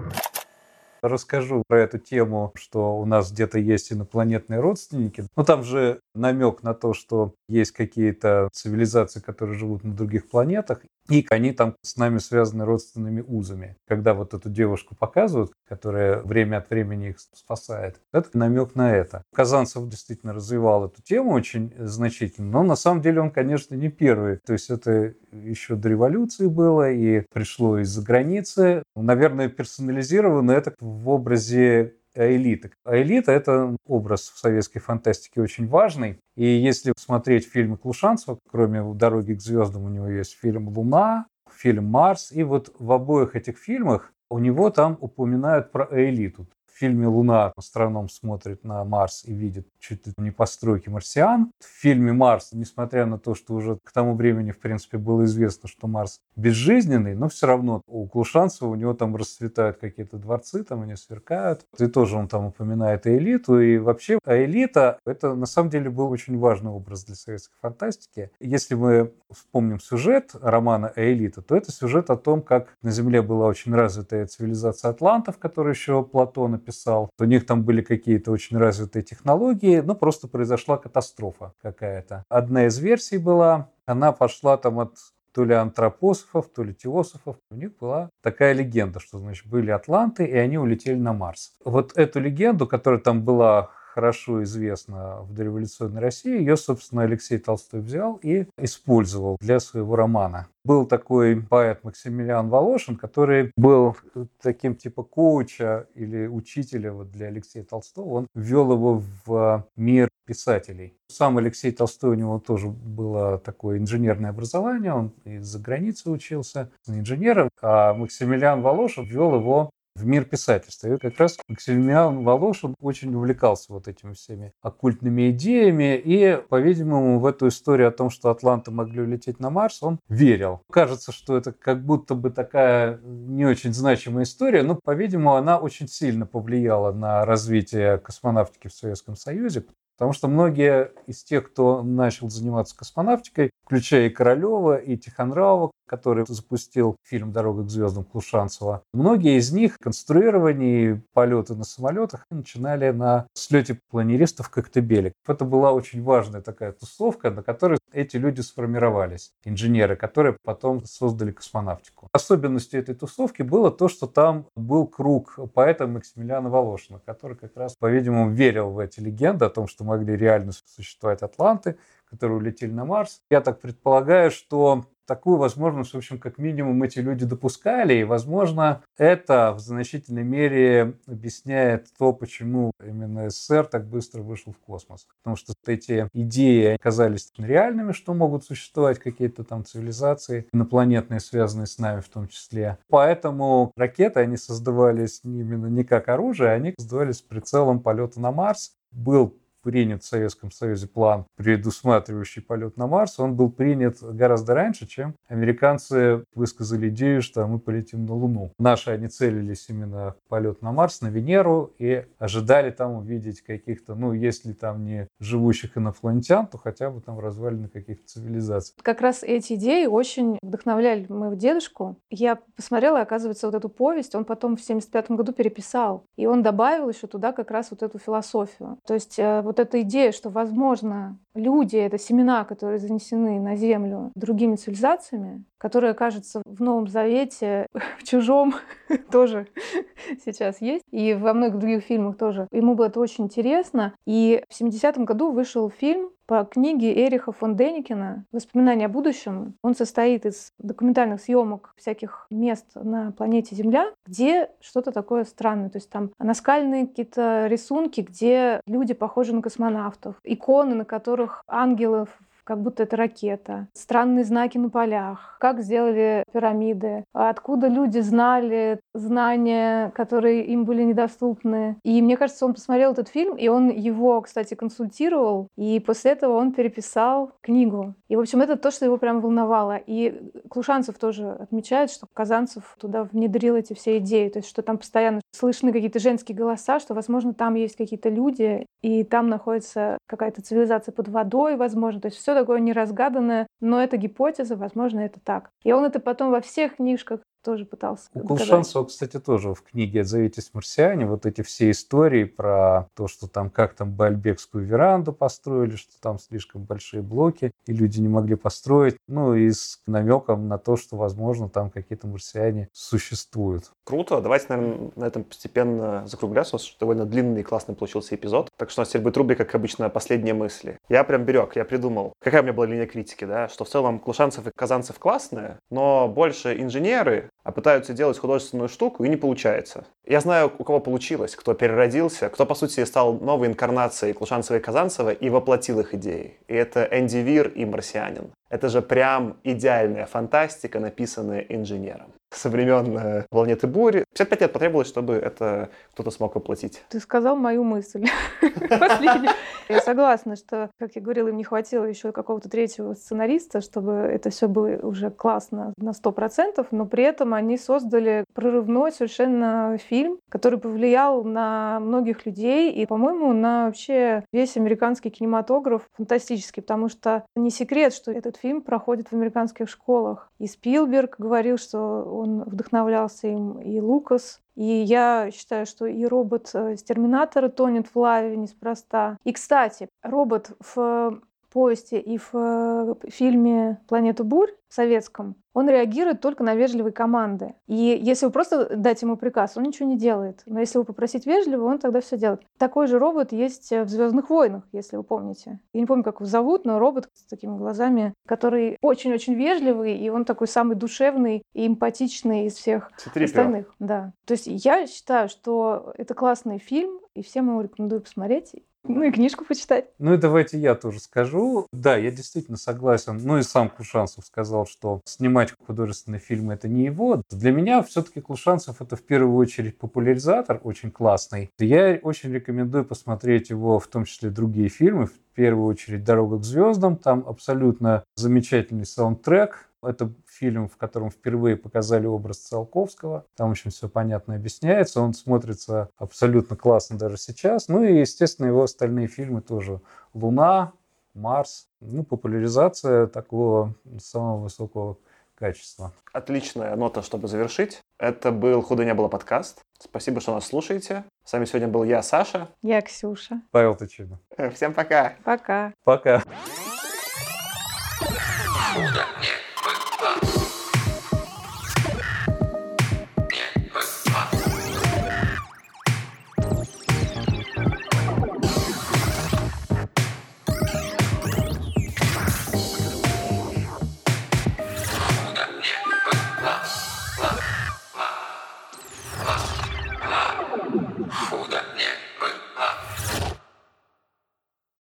Расскажу про эту тему, что у нас где-то есть инопланетные родственники. Ну, там же намек на то, что есть какие-то цивилизации, которые живут на других планетах, и они там с нами связаны родственными узами. Когда вот эту девушку показывают, которая время от времени их спасает, это намек на это. Казанцев действительно развивал эту тему очень значительно, но на самом деле он, конечно, не первый. То есть это еще до революции было и пришло из-за границы. Наверное, персонализировано это в образе элиты. А элита – это образ в советской фантастике очень важный. И если смотреть фильмы Клушанцева, кроме «Дороги к звездам» у него есть фильм «Луна», фильм «Марс», и вот в обоих этих фильмах у него там упоминают про элиту. В фильме «Луна» астроном смотрит на Марс и видит чуть ли не постройки марсиан. В фильме «Марс», несмотря на то, что уже к тому времени, в принципе, было известно, что Марс безжизненный, но все равно у Клушанцева у него там расцветают какие-то дворцы, там они сверкают. И тоже он там упоминает элиту. И вообще элита – это на самом деле был очень важный образ для советской фантастики. Если мы вспомним сюжет романа «Элита», то это сюжет о том, как на Земле была очень развитая цивилизация атлантов, которую еще Платон описал. У них там были какие-то очень развитые технологии, но просто произошла катастрофа какая-то. Одна из версий была, она пошла там от то ли антропософов, то ли теософов. У них была такая легенда, что, значит, были атланты, и они улетели на Марс. Вот эту легенду, которая там была хорошо известна в дореволюционной России, ее, собственно, Алексей Толстой взял и использовал для своего романа. Был такой поэт Максимилиан Волошин, который был таким типа коуча или учителя вот для Алексея Толстого. Он ввел его в мир писателей. Сам Алексей Толстой, у него тоже было такое инженерное образование, он из-за границы учился инженером, а Максимилиан Волошин ввел его в мир писательства. И как раз Максимилиан Волошин очень увлекался вот этими всеми оккультными идеями. И, по-видимому, в эту историю о том, что атланты могли улететь на Марс, он верил. Кажется, что это как будто бы такая не очень значимая история, но, по-видимому, она очень сильно повлияла на развитие космонавтики в Советском Союзе, Потому что многие из тех, кто начал заниматься космонавтикой, включая и Королева, и Тихонравова, который запустил фильм «Дорога к звездам» Клушанцева, многие из них конструирование полеты на самолетах начинали на слете планеристов Коктебеле. Это была очень важная такая тусовка, на которой эти люди сформировались, инженеры, которые потом создали космонавтику. Особенностью этой тусовки было то, что там был круг поэта Максимилиана Волошина, который как раз, по-видимому, верил в эти легенды о том, что могли реально существовать атланты, которые улетели на Марс. Я так предполагаю, что такую возможность, в общем, как минимум эти люди допускали, и, возможно, это в значительной мере объясняет то, почему именно СССР так быстро вышел в космос. Потому что эти идеи оказались реальными, что могут существовать какие-то там цивилизации инопланетные, связанные с нами в том числе. Поэтому ракеты, они создавались именно не как оружие, они создавались с прицелом полета на Марс. Был принят в Советском Союзе план, предусматривающий полет на Марс, он был принят гораздо раньше, чем американцы высказали идею, что мы полетим на Луну. Наши они целились именно в полет на Марс, на Венеру и ожидали там увидеть каких-то, ну, если там не живущих инопланетян, то хотя бы там развалины каких-то цивилизаций. Как раз эти идеи очень вдохновляли моего дедушку. Я посмотрела, оказывается, вот эту повесть он потом в 75 году переписал. И он добавил еще туда как раз вот эту философию. То есть э, вот вот эта идея, что, возможно, люди — это семена, которые занесены на Землю другими цивилизациями, которые, кажется, в Новом Завете, в Чужом тоже сейчас есть, и во многих других фильмах тоже. Ему было это очень интересно. И в 70-м году вышел фильм по книге Эриха фон Деникина «Воспоминания о будущем». Он состоит из документальных съемок всяких мест на планете Земля, где что-то такое странное. То есть там наскальные какие-то рисунки, где люди похожи на космонавтов, иконы, на которых ангелов как будто это ракета, странные знаки на полях, как сделали пирамиды, откуда люди знали знания, которые им были недоступны. И мне кажется, он посмотрел этот фильм, и он его, кстати, консультировал, и после этого он переписал книгу. И, в общем, это то, что его прям волновало. И Клушанцев тоже отмечает, что Казанцев туда внедрил эти все идеи, то есть что там постоянно слышны какие-то женские голоса, что, возможно, там есть какие-то люди, и там находится какая-то цивилизация под водой, возможно. То есть все такое неразгаданное, но это гипотеза, возможно, это так. И он это потом во всех книжках тоже пытался У Кулшанцева, кстати, тоже в книге «Отзовитесь, марсиане» вот эти все истории про то, что там как там Бальбекскую веранду построили, что там слишком большие блоки, и люди не могли построить, ну и с намеком на то, что, возможно, там какие-то марсиане существуют. Круто. Давайте, наверное, на этом постепенно закругляться. что довольно длинный и классный получился эпизод. Так что у нас теперь будет рубрика, как обычно, последние мысли. Я прям берег, я придумал. Какая у меня была линия критики, да? Что в целом Клушанцев и Казанцев классные, но больше инженеры, а пытаются делать художественную штуку, и не получается. Я знаю, у кого получилось, кто переродился, кто, по сути, стал новой инкарнацией Клушанцева и Казанцева и воплотил их идеи. И это Энди Вир и «Марсианин». Это же прям идеальная фантастика, написанная инженером со времен «Планеты бури». 55 лет потребовалось, чтобы это кто-то смог воплотить. Ты сказал мою мысль. Я согласна, что, как я говорила, им не хватило еще какого-то третьего сценариста, чтобы это все было уже классно на 100%, но при этом они создали прорывной совершенно фильм, который повлиял на многих людей и, по-моему, на вообще весь американский кинематограф фантастический, потому что не секрет, что этот фильм проходит в американских школах. И Спилберг говорил, что он вдохновлялся им, и Лукас. И я считаю, что и робот э, из Терминатора тонет в лаве неспроста. И, кстати, робот в поезде и в э, фильме «Планету бурь» советском, он реагирует только на вежливые команды. И если вы просто дать ему приказ, он ничего не делает. Но если вы попросить вежливо, он тогда все делает. Такой же робот есть в Звездных войнах, если вы помните. Я не помню, как его зовут, но робот с такими глазами, который очень-очень вежливый, и он такой самый душевный и эмпатичный из всех Цитри остальных. Да. То есть я считаю, что это классный фильм, и всем его рекомендую посмотреть. Ну и книжку почитать. Ну и давайте я тоже скажу. Да, я действительно согласен. Ну и сам Клушанцев сказал, что снимать художественные фильмы это не его. Для меня все-таки Клушанцев это в первую очередь популяризатор очень классный. Я очень рекомендую посмотреть его, в том числе другие фильмы. В первую очередь «Дорога к звездам». Там абсолютно замечательный саундтрек. Это фильм, в котором впервые показали образ Циолковского. Там очень все понятно объясняется. Он смотрится абсолютно классно даже сейчас. Ну и, естественно, его остальные фильмы тоже. «Луна», «Марс». Ну, популяризация такого самого высокого качества. Отличная нота, чтобы завершить. Это был «Худо не было» подкаст. Спасибо, что нас слушаете. С вами сегодня был я, Саша. Я Ксюша. Павел Тычина. Всем пока. Пока. Пока. Худо не